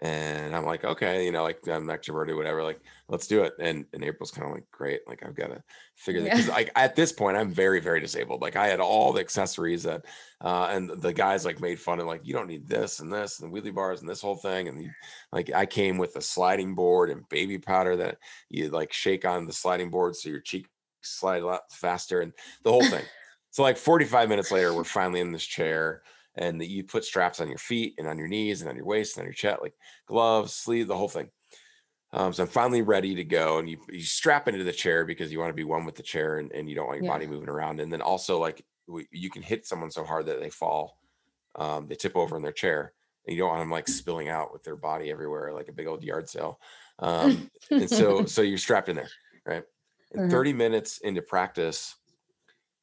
And I'm like, okay, you know, like I'm extroverted, whatever. Like, let's do it. And and April's kind of like, great. Like I've got to figure that because like at this point, I'm very, very disabled. Like I had all the accessories that uh and the guys like made fun of like, you don't need this and this and wheelie bars and this whole thing. And you, like I came with a sliding board and baby powder that you like shake on the sliding board so your cheek slide a lot faster and the whole thing. so like 45 minutes later, we're finally in this chair and that you put straps on your feet and on your knees and on your waist and on your chest, like gloves, sleeve, the whole thing. Um, so I'm finally ready to go, and you you strap into the chair because you want to be one with the chair, and, and you don't want your Yeah. body moving around. And then also like you can hit someone so hard that they fall, um, they tip over in their chair, and you don't want them like spilling out with their body everywhere like a big old yard sale. *laughs* Um, and so so you're strapped in there, right? And Mhm. 30 minutes into practice,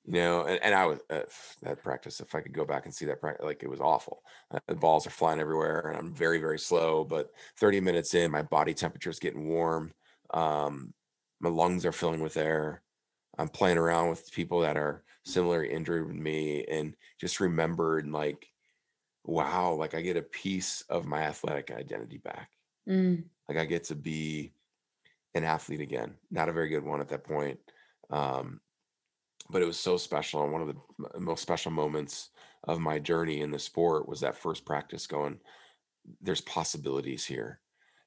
you know, and, and I was uh, *sighs* that practice. If I could go back and see that practice, like it was awful. Uh, the balls are flying everywhere, and I'm very very slow. But 30 minutes in, my body temperature is getting warm. Um, my lungs are filling with air. I'm playing around with people that are similarly injured with me, and just remembered like, wow, like I get a piece of my athletic identity back Mm. like I get to be an athlete again. Not a very good one at that point. Um, but it was so special. And one of the most special moments of my journey in the sport was that first practice going, there's possibilities here.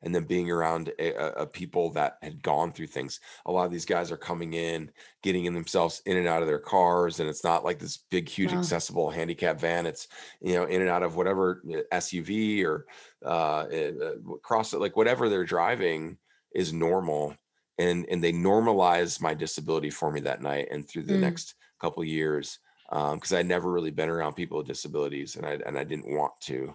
And then being around a, a, people that had gone through things. A lot of these guys are coming in, getting in themselves in and out of their cars. And it's not like this big, huge, Wow. accessible handicap van. It's, you know, in and out of whatever uh, SUV or uh, uh, cross it, like whatever they're driving is normal. And, and they normalized my disability for me that night and through the Mm. next couple years because I'd never really been around people with disabilities and I and I didn't want to,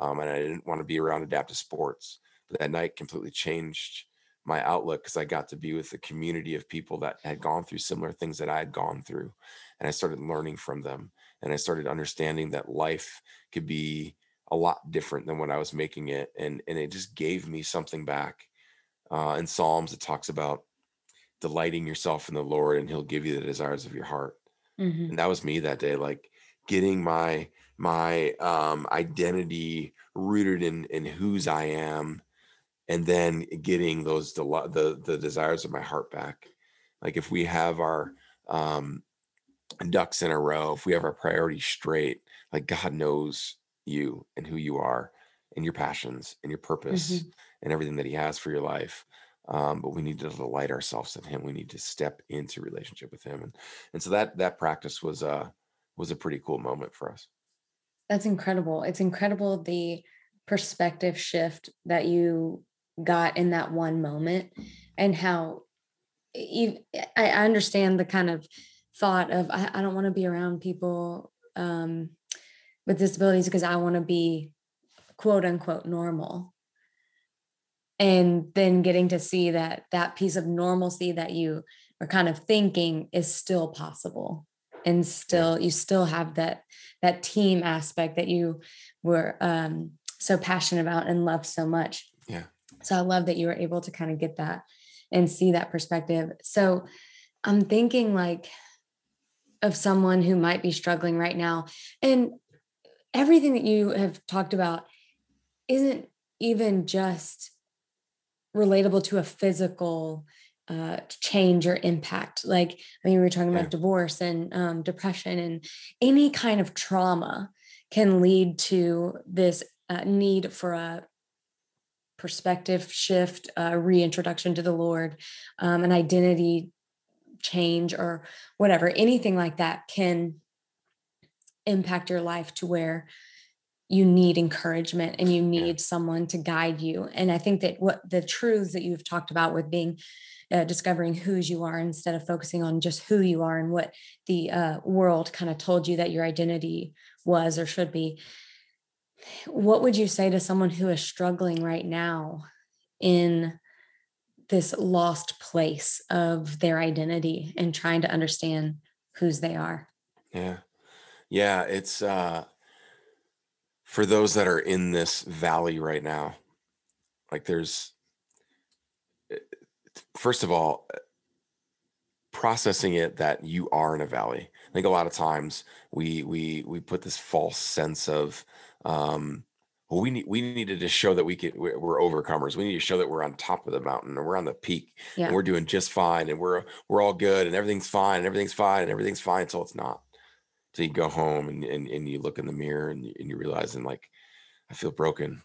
um, and I didn't want to be around adaptive sports. But that night completely changed my outlook because I got to be with the community of people that had gone through similar things that I had gone through. And I started learning from them. And I started understanding that life could be a lot different than what I was making it. And, and it just gave me something back. Uh, in Psalms, it talks about delighting yourself in the Lord and he'll give you the desires of your heart. Mm-hmm. And that was me that day, like getting my my um identity rooted in in whose I am and then getting those del- the the desires of my heart back. Like if we have our um, ducks in a row, if we have our priorities straight, like God knows you and who you are and your passions and your purpose mm-hmm. And everything that He has for your life. Um, but we need to delight ourselves in Him. We need to step into relationship with Him, and and so that that practice was a was a pretty cool moment for us. That's incredible. It's incredible the perspective shift that you got in that one moment and how you, I understand the kind of thought of I, I don't want to be around people um, with disabilities because I want to be quote unquote normal. And then getting to see that that piece of normalcy that you are kind of thinking is still possible and still you still have that that team aspect that you were um, so passionate about and loved so much. Yeah. So I love that you were able to kind of get that and see that perspective. So I'm thinking like of someone who might be struggling right now. And everything that you have talked about isn't even just relatable to a physical uh, change or impact. Like, I mean, we are talking yeah. about divorce and um, depression, and any kind of trauma can lead to this uh, need for a perspective shift, a reintroduction to the Lord, um, an identity change, or whatever, anything like that can impact your life to where you need encouragement and you need someone to guide you. And I think that what the truths that you've talked about with being uh, discovering whose you are instead of focusing on just who you are and what the uh, world kind of told you that your identity was or should be what would you say to someone who is struggling right now in this lost place of their identity and trying to understand whose they are? Yeah. Yeah it's uh for those that are in this valley right now like there's eh, first of all processing it that you are in a valley i think a lot of times we we we put this false sense of um, well, we need we needed to show that we could we're, we're, overcomers. We need to show that we're on top of the mountain and we're on the peak yeah. and we're doing just fine and we're we're all good and everything's fine and everything's fine and everything's fine until it's not. So you go home and, and, and you look in the mirror and you, and you realize and like I feel broken,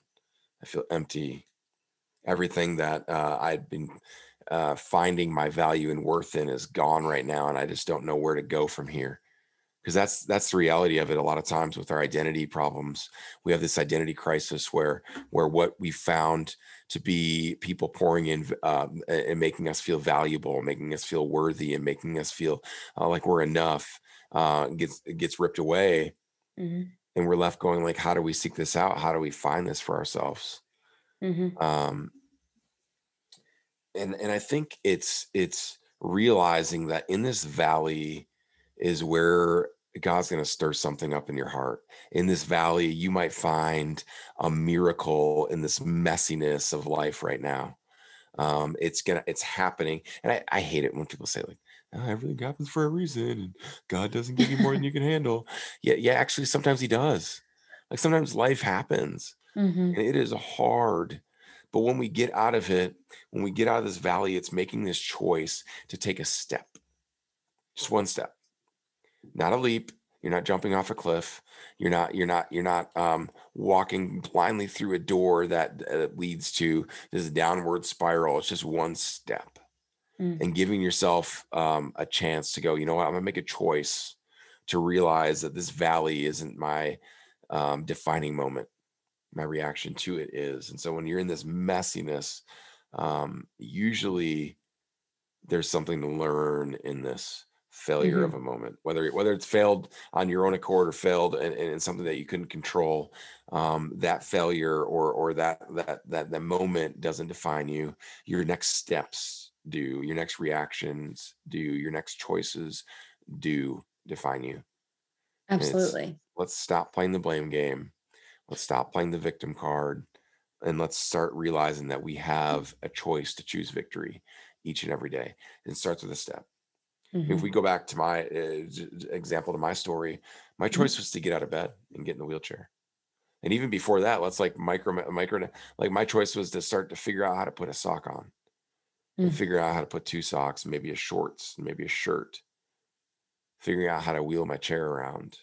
I feel empty. Everything that uh, I'd been uh, finding my value and worth in is gone right now, and I just don't know where to go from here. Because that's that's the reality of it a lot of times with our identity problems. We have this identity crisis where where what we found to be people pouring in um, and making us feel valuable making us feel worthy and making us feel uh, like we're enough uh, gets gets ripped away mm-hmm. and we're left going like how do we seek this out how do we find this for ourselves mm-hmm. um, and and i think it's it's realizing that in this valley is where God's going to stir something up in your heart. In this valley, you might find a miracle in this messiness of life right now. Um, it's gonna, it's happening, and I, I hate it when people say like, oh, "Everything happens for a reason," and God doesn't give you more than you *laughs* can handle. Yeah, yeah. Actually, sometimes He does. Like sometimes life happens, mm-hmm. and it is hard. But when we get out of it, when we get out of this valley, it's making this choice to take a step, just one step not a leap. You're not jumping off a cliff. You're not. You're not. You're not um, walking blindly through a door that uh, leads to this downward spiral. It's just one step, mm. and giving yourself um, a chance to go. You know what? I'm gonna make a choice to realize that this valley isn't my um, defining moment. My reaction to it is, and so when you're in this messiness, um, usually there's something to learn in this failure Mhm. of a moment, whether whether it's failed on your own accord or failed and, in something that you couldn't control. Um, that failure or or that that that the moment doesn't define you. Your next steps do. Your next reactions do. Your next choices do define you. Absolutely. let's stop playing the blame game. Let's stop playing the victim card and let's start realizing that we have a choice to choose victory each and every day. It starts with a step. If Mhm. we go back to my uh, example to my story, my Mhm. choice was to get out of bed and get in the wheelchair. And even before that, let's like micro micro like my choice was to start to figure out how to put a sock on and Mm. figure out how to put two socks, maybe a shorts, maybe a shirt, figuring out how to wheel my chair around,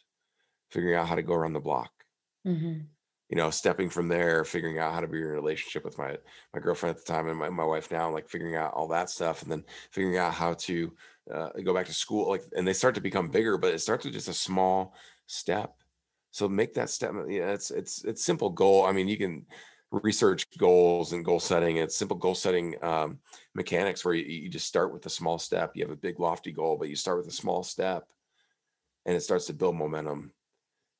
figuring out how to go around the block. Mhm. you know, stepping from there, figuring out how to be in a relationship with my my girlfriend at the time and my, my wife now, like figuring out all that stuff, and then figuring out how to uh, go back to school, like, and they start to become bigger, but it starts with just a small step. So make that step. Yeah, it's it's it's simple goal. I mean, you can research goals and goal setting. It's simple goal setting um, mechanics where you, you just start with a small step. You have a big lofty goal, but you start with a small step, and it starts to build momentum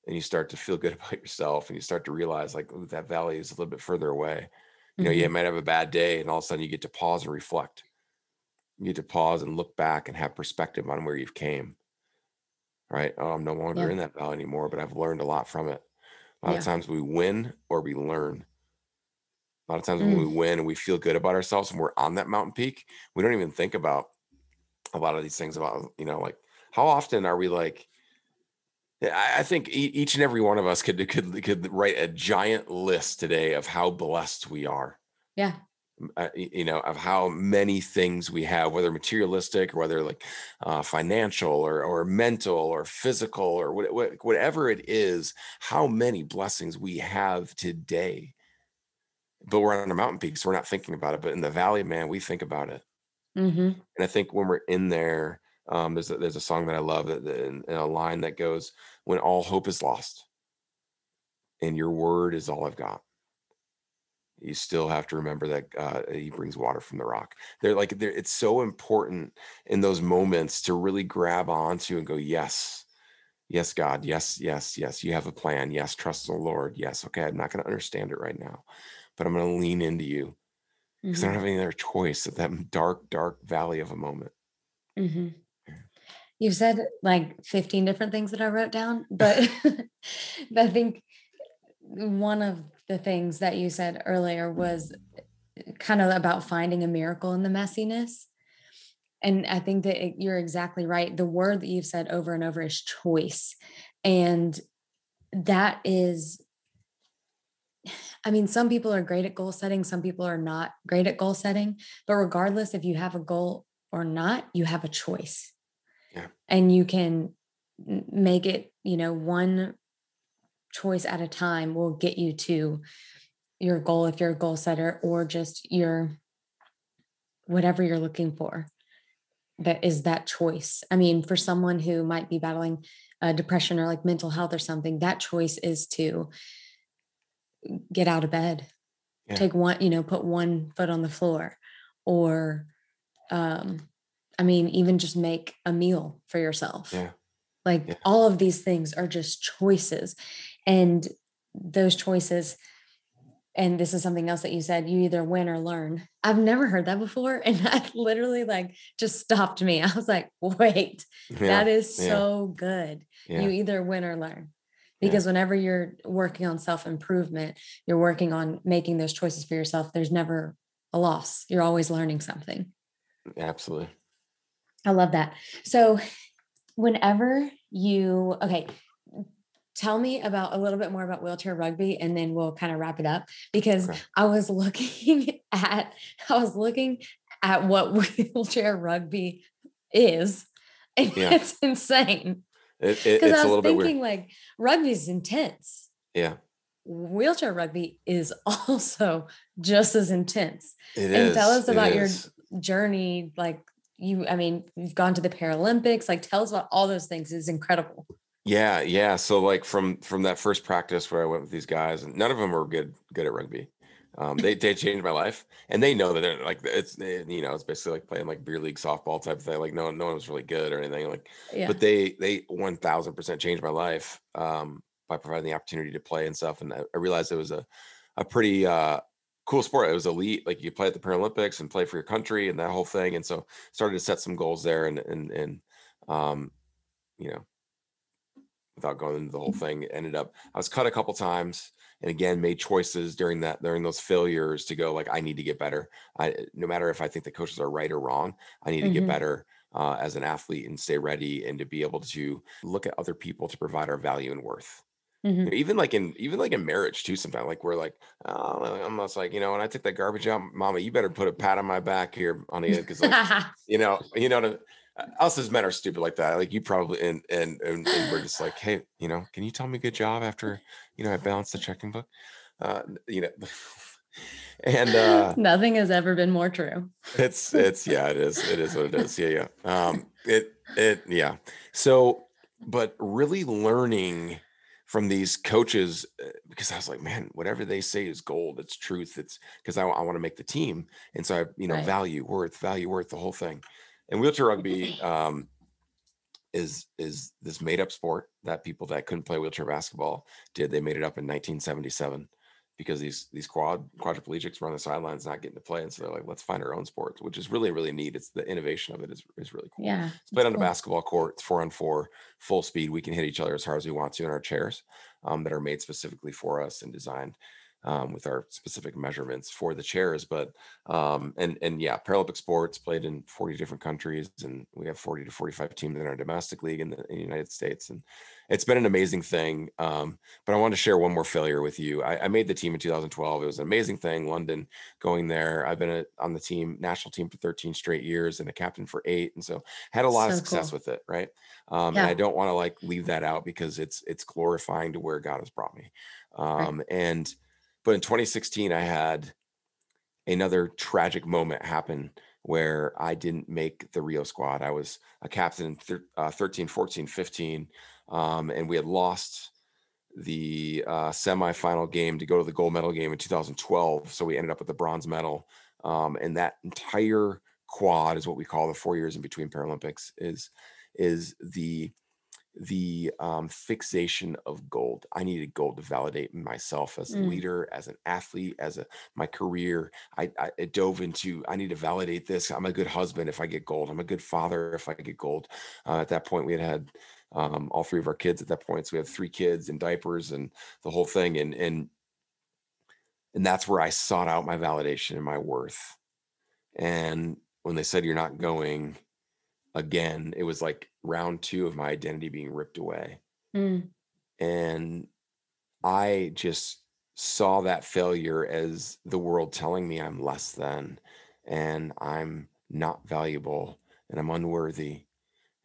and you start to feel *laughs* good about yourself and you start to realize like "Ooh, that valley is a little bit further away you know you Mhm. might have a bad day and all of a sudden you get to pause and reflect you get to pause and look back and have perspective on where you've came right oh i'm no longer Yeah. in that valley anymore but i've learned a lot from it a lot Yeah. of times we win or we learn a lot of times when Mm. we win and we feel good about ourselves and we're on that mountain peak we don't even think about a lot of these things about you know like how often are we like I I think each and every one of us could could could write a giant list today of how blessed we are. Yeah. Uh, you know, of how many things we have, whether materialistic or whether like uh, financial or or mental or physical or what, what, whatever it is, how many blessings we have today. But we're on a mountain peak, so we're not thinking about it. But in the valley, man, we think about it. Mhm. And I think when we're in there, um, there's a, there's a song that I love that that- and, and a line that goes, "When all hope is lost, and your word is all I've got, you still have to remember that uh, He brings water from the rock." They're like, they're, it's so important in those moments to really grab onto and go, "Yes, yes, God, yes, yes, yes, you have a plan. Yes, trust the Lord. Yes, okay, I'm not going to understand it right now, but I'm going to lean into you because I Mhm. don't have any other choice at that dark, dark valley of a moment." Mhm. You said like 15 different things that I wrote down, *laughs* but I think one of the things that you said earlier was kind of about finding a miracle in the messiness. And I think that it- you're exactly right. The word that you've said over and over is choice. And that is, I mean, some people are great at goal setting, some people are not great at goal setting. But regardless if you have a goal or not, you have a choice. Yeah. And you can make it, you know, one choice at a time will get you to your goal if you're a goal setter or just your whatever you're looking for that is that choice i mean for someone who might be battling uh, depression or like mental health or something that choice is to get out of bed Yeah. take one you know put one foot on the floor or um i mean even just make a meal for yourself Yeah. like Yeah. all of these things are just choices. And those choices, and this is something else that you said, you either win or learn. I've never heard that before. *laughs* And that literally like just stopped me. I was like, *laughs* wait, Yeah. that is so good. You either win or learn. Yeah. Because whenever you're working on self improvement, you're working on making those choices for yourself. There's never a loss. You're always learning something. Absolutely. I love that. So, whenever you, okay, tell me about a little bit more about wheelchair rugby and then we'll kind of wrap it up because Okay. I was looking *laughs* at, I was looking at what *laughs* wheelchair rugby is. And Yeah. it's insane. It, it, it's I a was little bit thinking, weird. like, rugby is intense. Yeah. Wheelchair rugby is *laughs* also just as intense. It And is. tell us about your is. journey. Like, you, I mean, you've gone to the Paralympics. Like, tell us about all those things. It's incredible. Yeah, yeah. So like from from that first practice where I went with these guys, and none of them were good good at rugby. Um, they they changed my life, and they know that they're like it's you know it's basically like playing like beer league softball type of thing. Like no no one was really good or anything like, Yeah. but they they one thousand percent changed my life um, by providing the opportunity to play and stuff. And I, I realized it was a a pretty uh, cool sport. It was elite. Like you play at the Paralympics and play for your country and that whole thing. And so started to set some goals there and and and um, you know without going into the whole thing ended up i was cut a couple times and again made choices during that during those failures to go like i need to get better i no matter if i think the coaches are right or wrong i need to get Mhm. better uh, as an athlete and stay ready and to be able to look at other people to provide our value and worth You Mhm. know, even like in even like in marriage too sometimes like we're like oh, i'm almost like you know when i take that garbage out mama you better put a pat on my back here honey because like *laughs* you know, you know, us as men are stupid like that. Like you probably, and, and, and, and we're just like, Hey, you know, can you tell me good job after, *laughs* you know, I balance the checking book, uh, you know, *laughs* and, uh, Nothing has ever been more true. it's, it's, yeah, it is. It is what it is. Yeah. Yeah. Um, it, it, yeah. So, but really learning from these coaches, uh, because I was like, man, whatever they say is gold. It's truth. It's because I, want to make the team. And so I, you know, Right. value, worth, value, worth, the whole thing. And wheelchair rugby um, is is this made up sport that people that couldn't play wheelchair basketball did. They made it up in 1977 because these these quad quadriplegics were on the sidelines not getting to play, and so they're like, let's find our own sport, which is really really neat. It's the innovation of it is is really cool. Yeah. It's played on cool. a basketball court. It's four on four, full speed. We can hit each other as hard as we want to in our chairs um, that are made specifically for us and designed um, with our specific measurements for the chairs. But um, and and yeah, Paralympic sports played in 40 different countries, and we have 40 to 45 teams in our domestic league in the, in the United States, and it's been an amazing thing. Um, but I want to share one more failure with you. I, I made the team in 2012. It was an amazing thing. London, going there. I've been a, on the team, national team for 13 straight years, and a captain for eight, and so had a lot of success cool. with it. Right. Um, Yeah. And I don't want to like leave that out because it's it's glorifying to where God has brought me. Um, And but in 2016, I had another tragic moment happen where I didn't make the Rio squad. I was a captain in thir- uh, 13, 14, 15, um, and we had lost the uh, semifinal game to go to the gold medal game in 2012. So we ended up with the bronze medal. Um, and that entire quad is what we call the four years in between Paralympics is is the the um, fixation of gold. I needed gold to validate myself as a Mm. leader, as an athlete, as a my career. I, I it dove into. I need to validate this. I'm a good husband if I get gold. I'm a good father if I get gold. Uh, at that point, we had had um, all three of our kids at that point. So we have three kids and diapers and the whole thing. And and and that's where I sought out my validation and my worth. And when they said you're not going again, it was like round two of my identity being ripped away. Mm. And I just saw that failure as the world telling me I'm less than and I'm not valuable and I'm unworthy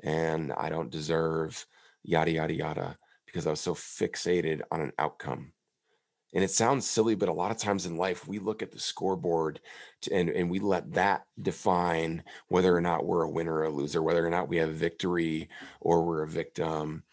and I don't deserve yada, yada, yada, because I was so fixated on an outcome. And it sounds silly, but a lot of times in life, we look at the scoreboard to, and, and we let that define whether or not we're a winner or a loser, whether or not we have victory or we're a victim.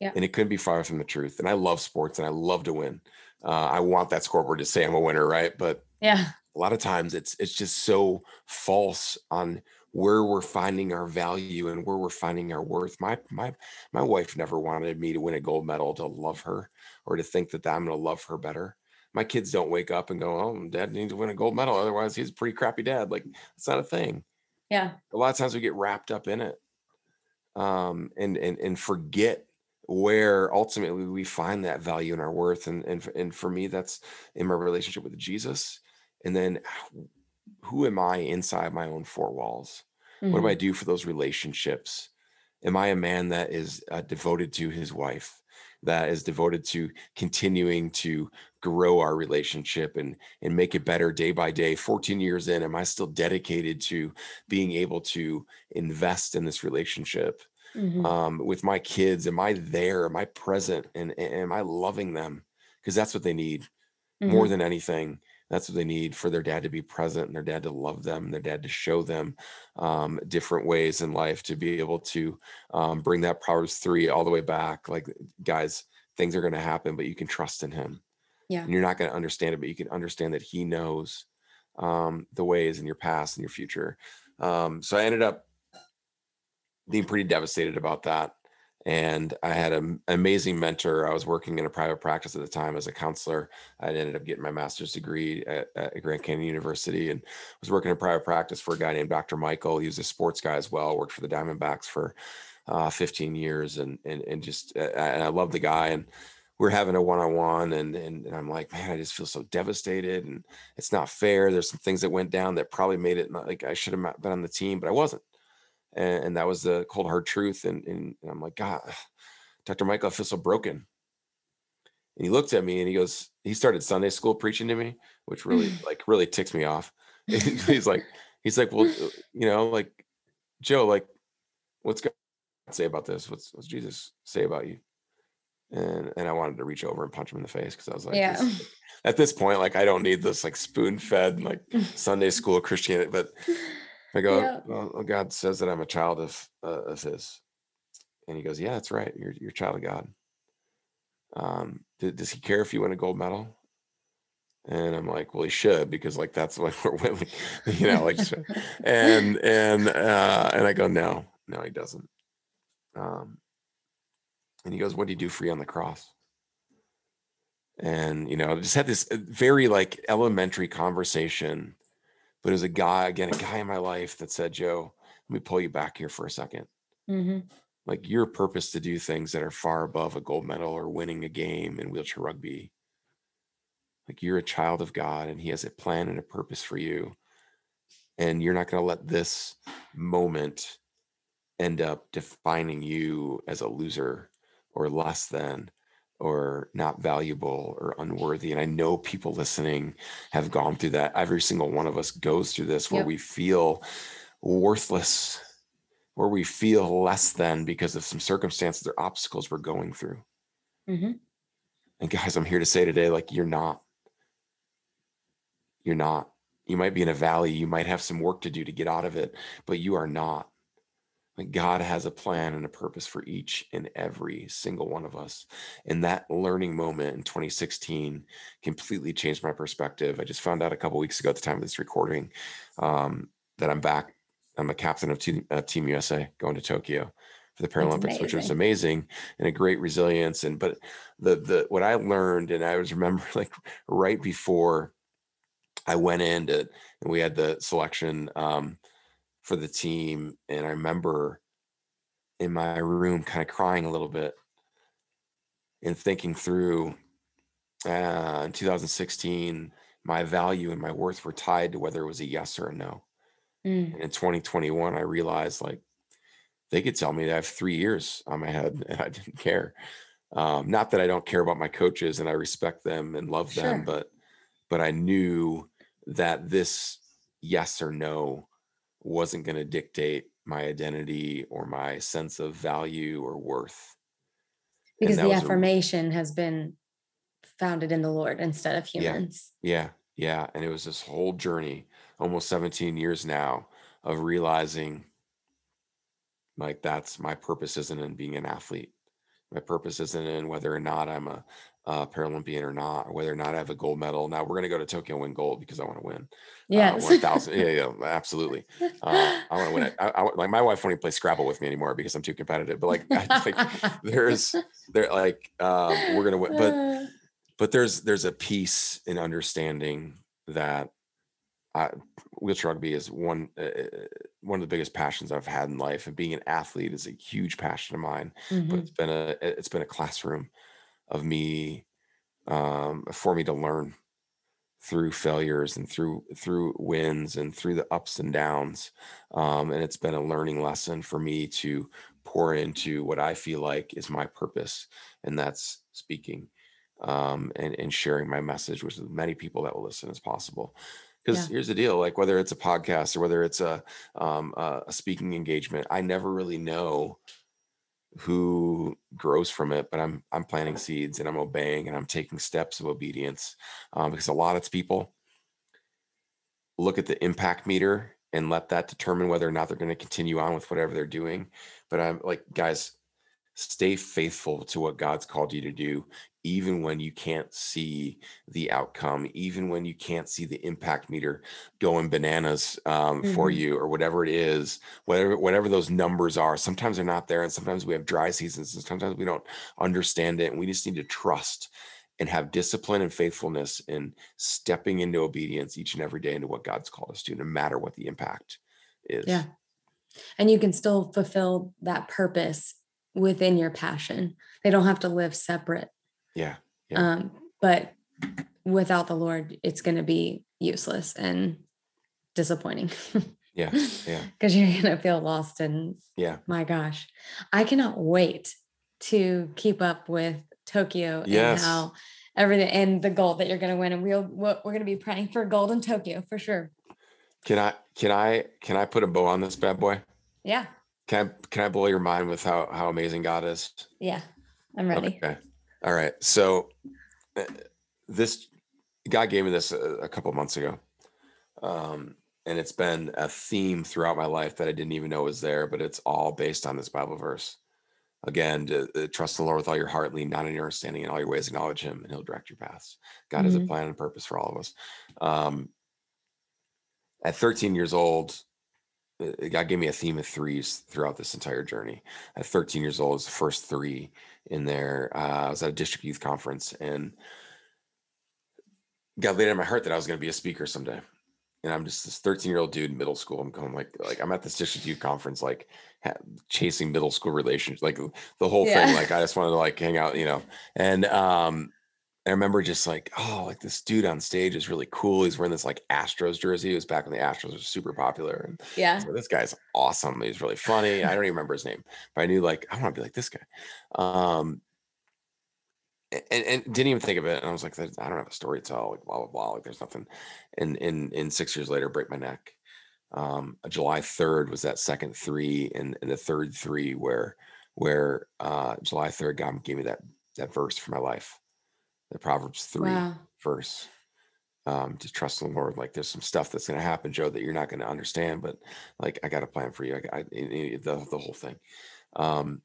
Yeah. And it couldn't be far from the truth. And I love sports and I love to win. Uh, I want that scoreboard to say I'm a winner, right? But Yeah. a lot of times it's it's just so false on where we're finding our value and where we're finding our worth. My my my wife never wanted me to win a gold medal to love her or to think that I'm going to love her better. My kids don't wake up and go, "Oh, dad needs to win a gold medal otherwise he's a pretty crappy dad." Like it's not a thing. Yeah. A lot of times we get wrapped up in it. Um and and and forget where ultimately we find that value and our worth and and and for me that's in my relationship with Jesus and then who am I inside my own four walls? What do I Mhm. do for those relationships? Am I a man that is uh, devoted to his wife, that is devoted to continuing to grow our relationship and and make it better day by day? 14 years in, am I still dedicated to being able to invest in this relationship? Mhm. um, with my kids? Am I there? Am I present? And, and am I loving them? Because that's what they need more Mhm. than anything. That's what they need for their dad to be present and their dad to love them, and their dad to show them um, different ways in life to be able to um, bring that Proverbs 3 all the way back. Like, guys, things are going to happen, but you can trust in him. Yeah. And you're not going to understand it, but you can understand that he knows um, the ways in your past and your future. Um, so I ended up being pretty devastated about that. And I had an amazing mentor. I was working in a private practice at the time as a counselor. I ended up getting my master's degree at, at Grand Canyon University and was working in private practice for a guy named Dr. Michael. He was a sports guy as well. Worked for the Diamondbacks for uh, 15 years, and and and just uh, and I love the guy. And we're having a one-on-one, and, and and I'm like, man, I just feel so devastated, and it's not fair. There's some things that went down that probably made it not like I should have been on the team, but I wasn't and, and that was the cold hard truth. And, and, and I'm like, God, *sighs* Dr. Michael, I feel so broken. And he looked at me and he goes, he started Sunday school preaching to me, which really *laughs* like really ticks me off. *laughs* *laughs* he's like, he's like, well, uh, you know, like Joe, like, what's God say about this? What's what's Jesus say about you? And and I wanted to reach over and punch him in the face because I was like, yeah. This, at this point, like I don't need this like spoon fed like Sunday school Christianity, but I go, yeah. well, God says that I'm a child of uh, of His, and He goes, yeah, that's right. You're you're a child of God. Um, does He care if you win a gold medal? And I'm like, well, He should because like that's *laughs* what we're winning, you know, like, *laughs* and and uh, and I go, no, no, He doesn't. Um, and He goes, what do you do for you on the cross? And you know, just had this uh, very like elementary conversation but it was a guy again a guy in my life that said joe let me pull you back here for a 2nd mm-hmm. like your purpose to do things that are far above a gold medal or winning a game in wheelchair rugby. Like you're a child of god and he has a plan and a purpose for you. And you're not going to let this moment end up defining you as a loser or less than or not valuable or unworthy. And I know people listening have gone through that. Every single one of us goes through this where yep. we feel worthless, where we feel less than because of some circumstances or obstacles we're going through. Mm-hmm. And guys, I'm here to say today, like, you're not. You're not. You might be in a valley, you might have some work to do to get out of it, but you are not. Like God has a plan and a purpose for each and every single one of us. And that learning moment in 2016 completely changed my perspective. I just found out a couple weeks ago at the time of this recording um, that I'm back. I'm a captain of Team, uh, Team USA going to Tokyo for the Paralympics, which was amazing and a great resilience. And but the the what I learned, and I was *laughs* remember like right before I went in to, and we had the selection. Um, for the team. And I remember in my room kind of crying a little bit and thinking through uh, in 2016, my value and my worth were tied to whether it was a yes or a no. Mm. And in 2021, I realized like they could tell me that I have three years on my head *laughs* and I didn't care. Um, not that I don't care about my coaches and I respect them and love sure. them, but but I knew that this yes or no wasn't going to dictate my identity or my sense of value or worth. Because the affirmation a, has been founded in the Lord instead of humans. Yeah, yeah. Yeah. And it was this whole journey, almost 17 years now, of realizing like that's my purpose isn't in being an athlete. My purpose isn't in whether or not I'm a uh, Paralympian or not, or whether or not I have a gold medal. Now we're going to go to Tokyo and win gold because I want to win. Yeah, uh, thousand. yeah, yeah, *laughs* absolutely. Uh, I want to win it. I, I, like my wife won't even play Scrabble with me anymore because I'm too competitive. But like, *laughs* I think *laughs* there's there like um, we're gonna win, but but there's there's a piece in understanding that I, wheelchair rugby is one uh, one of the biggest passions I've had in life, and being an athlete is a huge passion of mine. Mm-hmm. But it's been a it's been a classroom of me um, for me to learn through failures and through through wins and through the ups and downs um, and it's been a learning lesson for me to pour into what i feel like is my purpose and that's speaking um, and, and sharing my message with as many people that will listen as possible because yeah. here's the deal like whether it's a podcast or whether it's a, um, a speaking engagement i never really know who grows from it but i'm i'm planting seeds and i'm obeying and i'm taking steps of obedience um, because a lot of people look at the impact meter and let that determine whether or not they're going to continue on with whatever they're doing but i'm like guys stay faithful to what god's called you to do even when you can't see the outcome, even when you can't see the impact meter going bananas um, mm-hmm. for you or whatever it is, whatever whatever those numbers are. Sometimes they're not there, and sometimes we have dry seasons, and sometimes we don't understand it, and we just need to trust and have discipline and faithfulness in stepping into obedience each and every day into what God's called us to, no matter what the impact is. Yeah. And you can still fulfill that purpose within your passion. They don't have to live separate. Yeah. yeah. Um, but without the Lord, it's going to be useless and disappointing. yeah. *laughs* Yeah. Because you're going to feel lost. And yeah, my gosh, I cannot wait to keep up with Tokyo yes. and how everything and the gold that you're going to win. And we'll, we're going to be praying for gold in Tokyo for sure. Can I, can I, can I put a bow on this bad boy? Yeah. Can I, can I blow your mind with how, how amazing God is? Yeah. I'm ready. Okay. All right. So uh, this God gave me this a, a couple months ago. Um, and it's been a theme throughout my life that I didn't even know was there, but it's all based on this Bible verse. Again, to, to trust the Lord with all your heart, lean not on your understanding, in all your ways acknowledge Him, and He'll direct your paths. God mm-hmm. has a mm-hmm. plan and purpose for all of us. Um, at 13 years old, uh, God gave me a theme of threes throughout this entire journey. At 13 years old, was the first three in there. Uh, I was at a district youth conference, and God laid in my heart that I was going to be a speaker someday and I'm just this 13 year old dude in middle school. I'm going like like I'm at this district youth conference, like ha- chasing middle school relationships, like the whole yeah. thing. Like I just wanted to like hang out, you know. And um, I remember just like, oh, like this dude on stage is really cool. He's wearing this like Astros jersey. He was back when the Astros were super popular. And yeah, so this guy's awesome. He's really funny. I don't even remember his name, but I knew like I want to be like this guy. Um, and, and, didn't even think of it. And I was like, I don't have a story to tell, like blah blah blah. Like there's nothing. And in in six years later, break my neck. Um, July 3rd was that second three, and, and the third three where where uh, July 3rd, God gave me that that verse for my life, the Proverbs three wow. verse. Um, to trust the Lord. Like there's some stuff that's going to happen, Joe, that you're not going to understand, but like I got a plan for you. I, I the the whole thing. Um,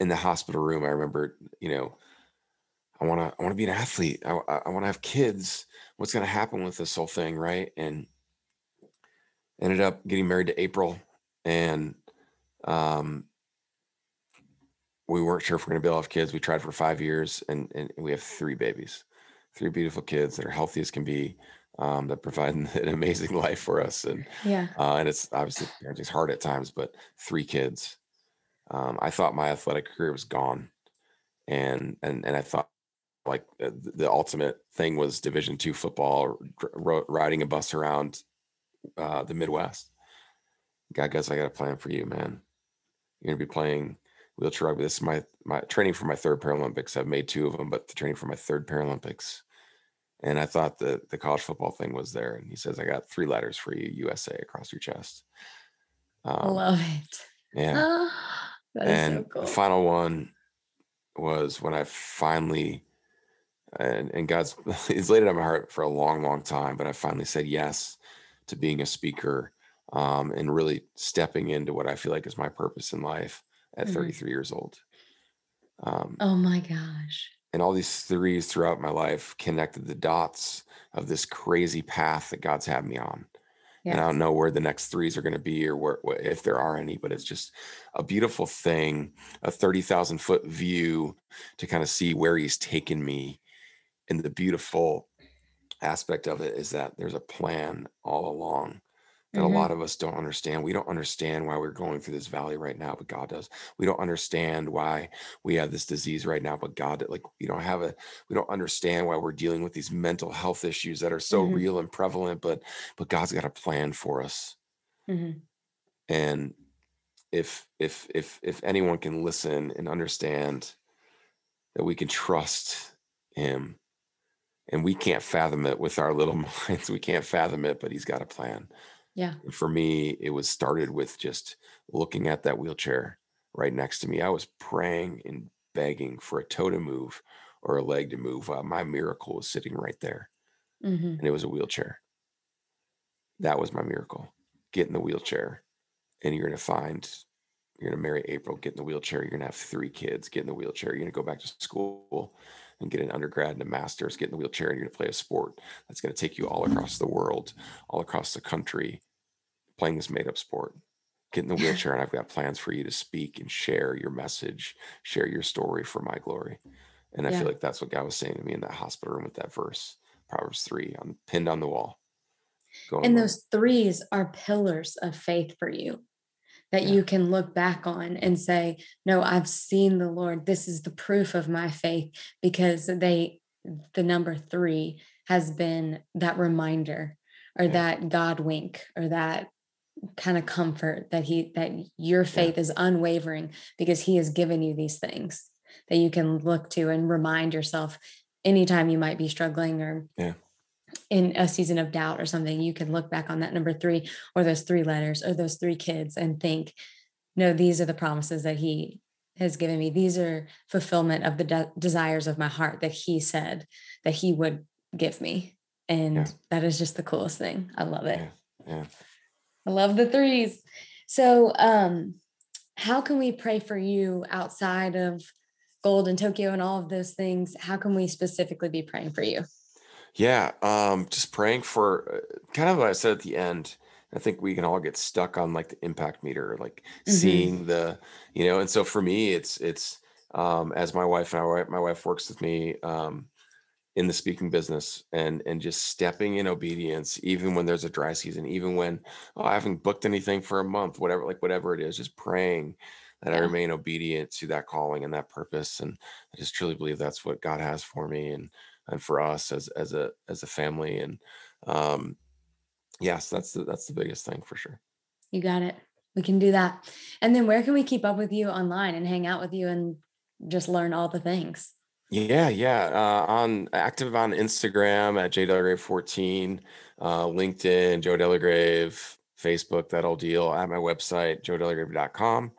in the hospital room, I remember, you know, I want to I want to be an athlete. I, I, I want to have kids. What's going to happen with this whole thing, right? And ended up getting married to April, and um, we weren't sure if we're going to be able to have kids. We tried for five years, and and we have three babies, three beautiful kids that are healthy as can be. Um, that provide *laughs* an amazing life for us, and yeah, uh, and it's obviously parenting's hard at times, but three kids. Um, I thought my athletic career was gone, and and and I thought like uh, the ultimate thing was division two football riding a bus around uh, the midwest god goes i got a plan for you man you're gonna be playing wheelchair rugby this is my my training for my third paralympics. I've made two of them but the training for my third paralympics. And i thought the the college football thing was there. And he says i got three letters for you usa across your chest. Um, love it. yeah. *gasps* And so cool. the final one was when i finally and, and God's *laughs* He's laid it on my heart for a long, long time. But I finally said yes to being a speaker um, and really stepping into what I feel like is my purpose in life at mm-hmm. 33 years old. Um, oh my gosh! And all these threes throughout my life connected the dots of this crazy path that God's had me on. Yes. And I don't know where the next threes are going to be or where, if there are any, but it's just a beautiful thing, a 30,000 foot view to kind of see where he's taken me and the beautiful aspect of it is that there's a plan all along that mm-hmm. a lot of us don't understand. We don't understand why we're going through this valley right now, but God does. We don't understand why we have this disease right now, but God, like we don't have a, we don't understand why we're dealing with these mental health issues that are so mm-hmm. real and prevalent, but, but God's got a plan for us. Mm-hmm. And if, if, if, if anyone can listen and understand that we can trust him and we can't fathom it with our little *laughs* minds. We can't fathom it, but he's got a plan. Yeah. For me, it was started with just looking at that wheelchair right next to me. I was praying and begging for a toe to move or a leg to move while my miracle was sitting right there. Mm-hmm. And it was a wheelchair. That was my miracle. Get in the wheelchair and you're going to find you're going to marry April, get in the wheelchair. You're going to have three kids, get in the wheelchair. You're going to go back to school and get an undergrad and a master's, get in the wheelchair, and you're going to play a sport that's going to take you all across the world, all across the country, playing this made up sport. Get in the *laughs* wheelchair, and I've got plans for you to speak and share your message, share your story for my glory. And I Yeah. feel like that's what God was saying to me in that hospital room with that verse, Proverbs 3, on pinned on the wall. And those threes are pillars of faith for you that Yeah. you can look back on and say, No, I've seen the Lord. This is the proof of my faith because they, the number three has been that reminder or Yeah. that God wink or that kind of comfort that he that your faith is unwavering because he has given you these things that you can look to and remind yourself anytime you might be struggling or Yeah. In a season of doubt or something you can look back on that number three or those three letters or those three kids and think no these are the promises that he has given me these are fulfillment of the de- desires of my heart that he said that he would give me and Yeah. that is just the coolest thing i love it Yeah. Yeah. I love the threes. So, um, how can we pray for you outside of gold and Tokyo and all of those things? How can we specifically be praying for you? Yeah, um, just praying for uh, kind of what I said at the end. I think we can all get stuck on like the impact meter, like Mhm. seeing the, you know, and so for me, it's it's um, as my wife and I, my wife works with me um, in the speaking business, and and just stepping in obedience, even when there's a dry season, even when oh, I haven't booked anything for a month, whatever, like whatever it is, just praying that I remain obedient to that calling and that purpose, and I just truly believe that's what God has for me, and and for us as as a as a family and um yes that's the that's the biggest thing for sure You got it. We can do that. And then where can we keep up with you online and hang out with you and just learn all the things? yeah yeah uh on active on instagram at jdelgrave14 uh linkedin joe delagrave facebook that old deal at my website joedelagrave.com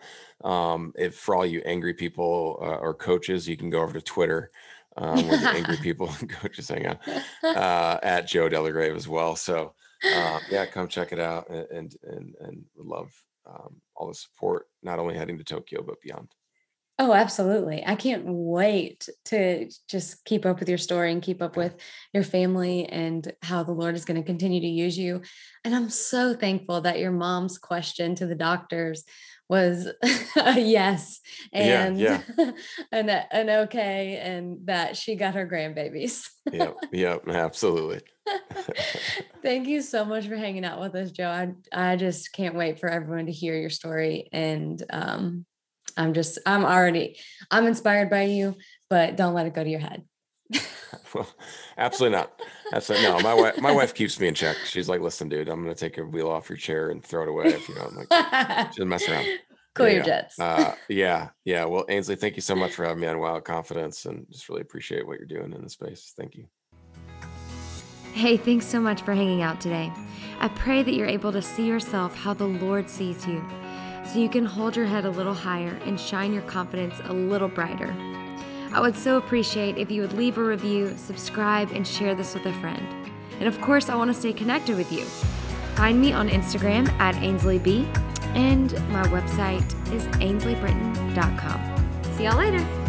um if for all you angry people uh, or coaches you can go over to twitter um, where the angry *laughs* people and coaches hang out uh, at Joe Delagrave as well. So um, yeah, come check it out and and and, and love um, all the support, not only heading to Tokyo but beyond. Oh, absolutely. I can't wait to just keep up with your story and keep up with your family and how the Lord is going to continue to use you. And I'm so thankful that your mom's question to the doctors was *laughs* a yes Yeah, and yeah. *laughs* an, an okay and that she got her grandbabies. Yep, yep, absolutely. *laughs* Thank you so much for hanging out with us, Joe. I, I just can't wait for everyone to hear your story. And um, I'm just, I'm already, I'm inspired by you, but don't let it go to your head. *laughs* Well, absolutely not. Absolutely no. My wife, my wife keeps me in check. She's like, "Listen, dude, I'm gonna take your wheel off your chair and throw it away if you don't." I'm like, *laughs* she doesn't mess around. cool Yeah, your jets. Uh, yeah, yeah. Well, Ainsley, thank you so much for having me on Wild Confidence, and just really appreciate what you're doing in the space. Thank you. Hey, thanks so much for hanging out today. I pray that you're able to see yourself how the Lord sees you, so you can hold your head a little higher and shine your confidence a little brighter. I would so appreciate if you would leave a review, subscribe, and share this with a friend. And of course, I want to stay connected with you. Find me on Instagram at AinsleyB, and my website is ainsleybritain.com. See y'all later.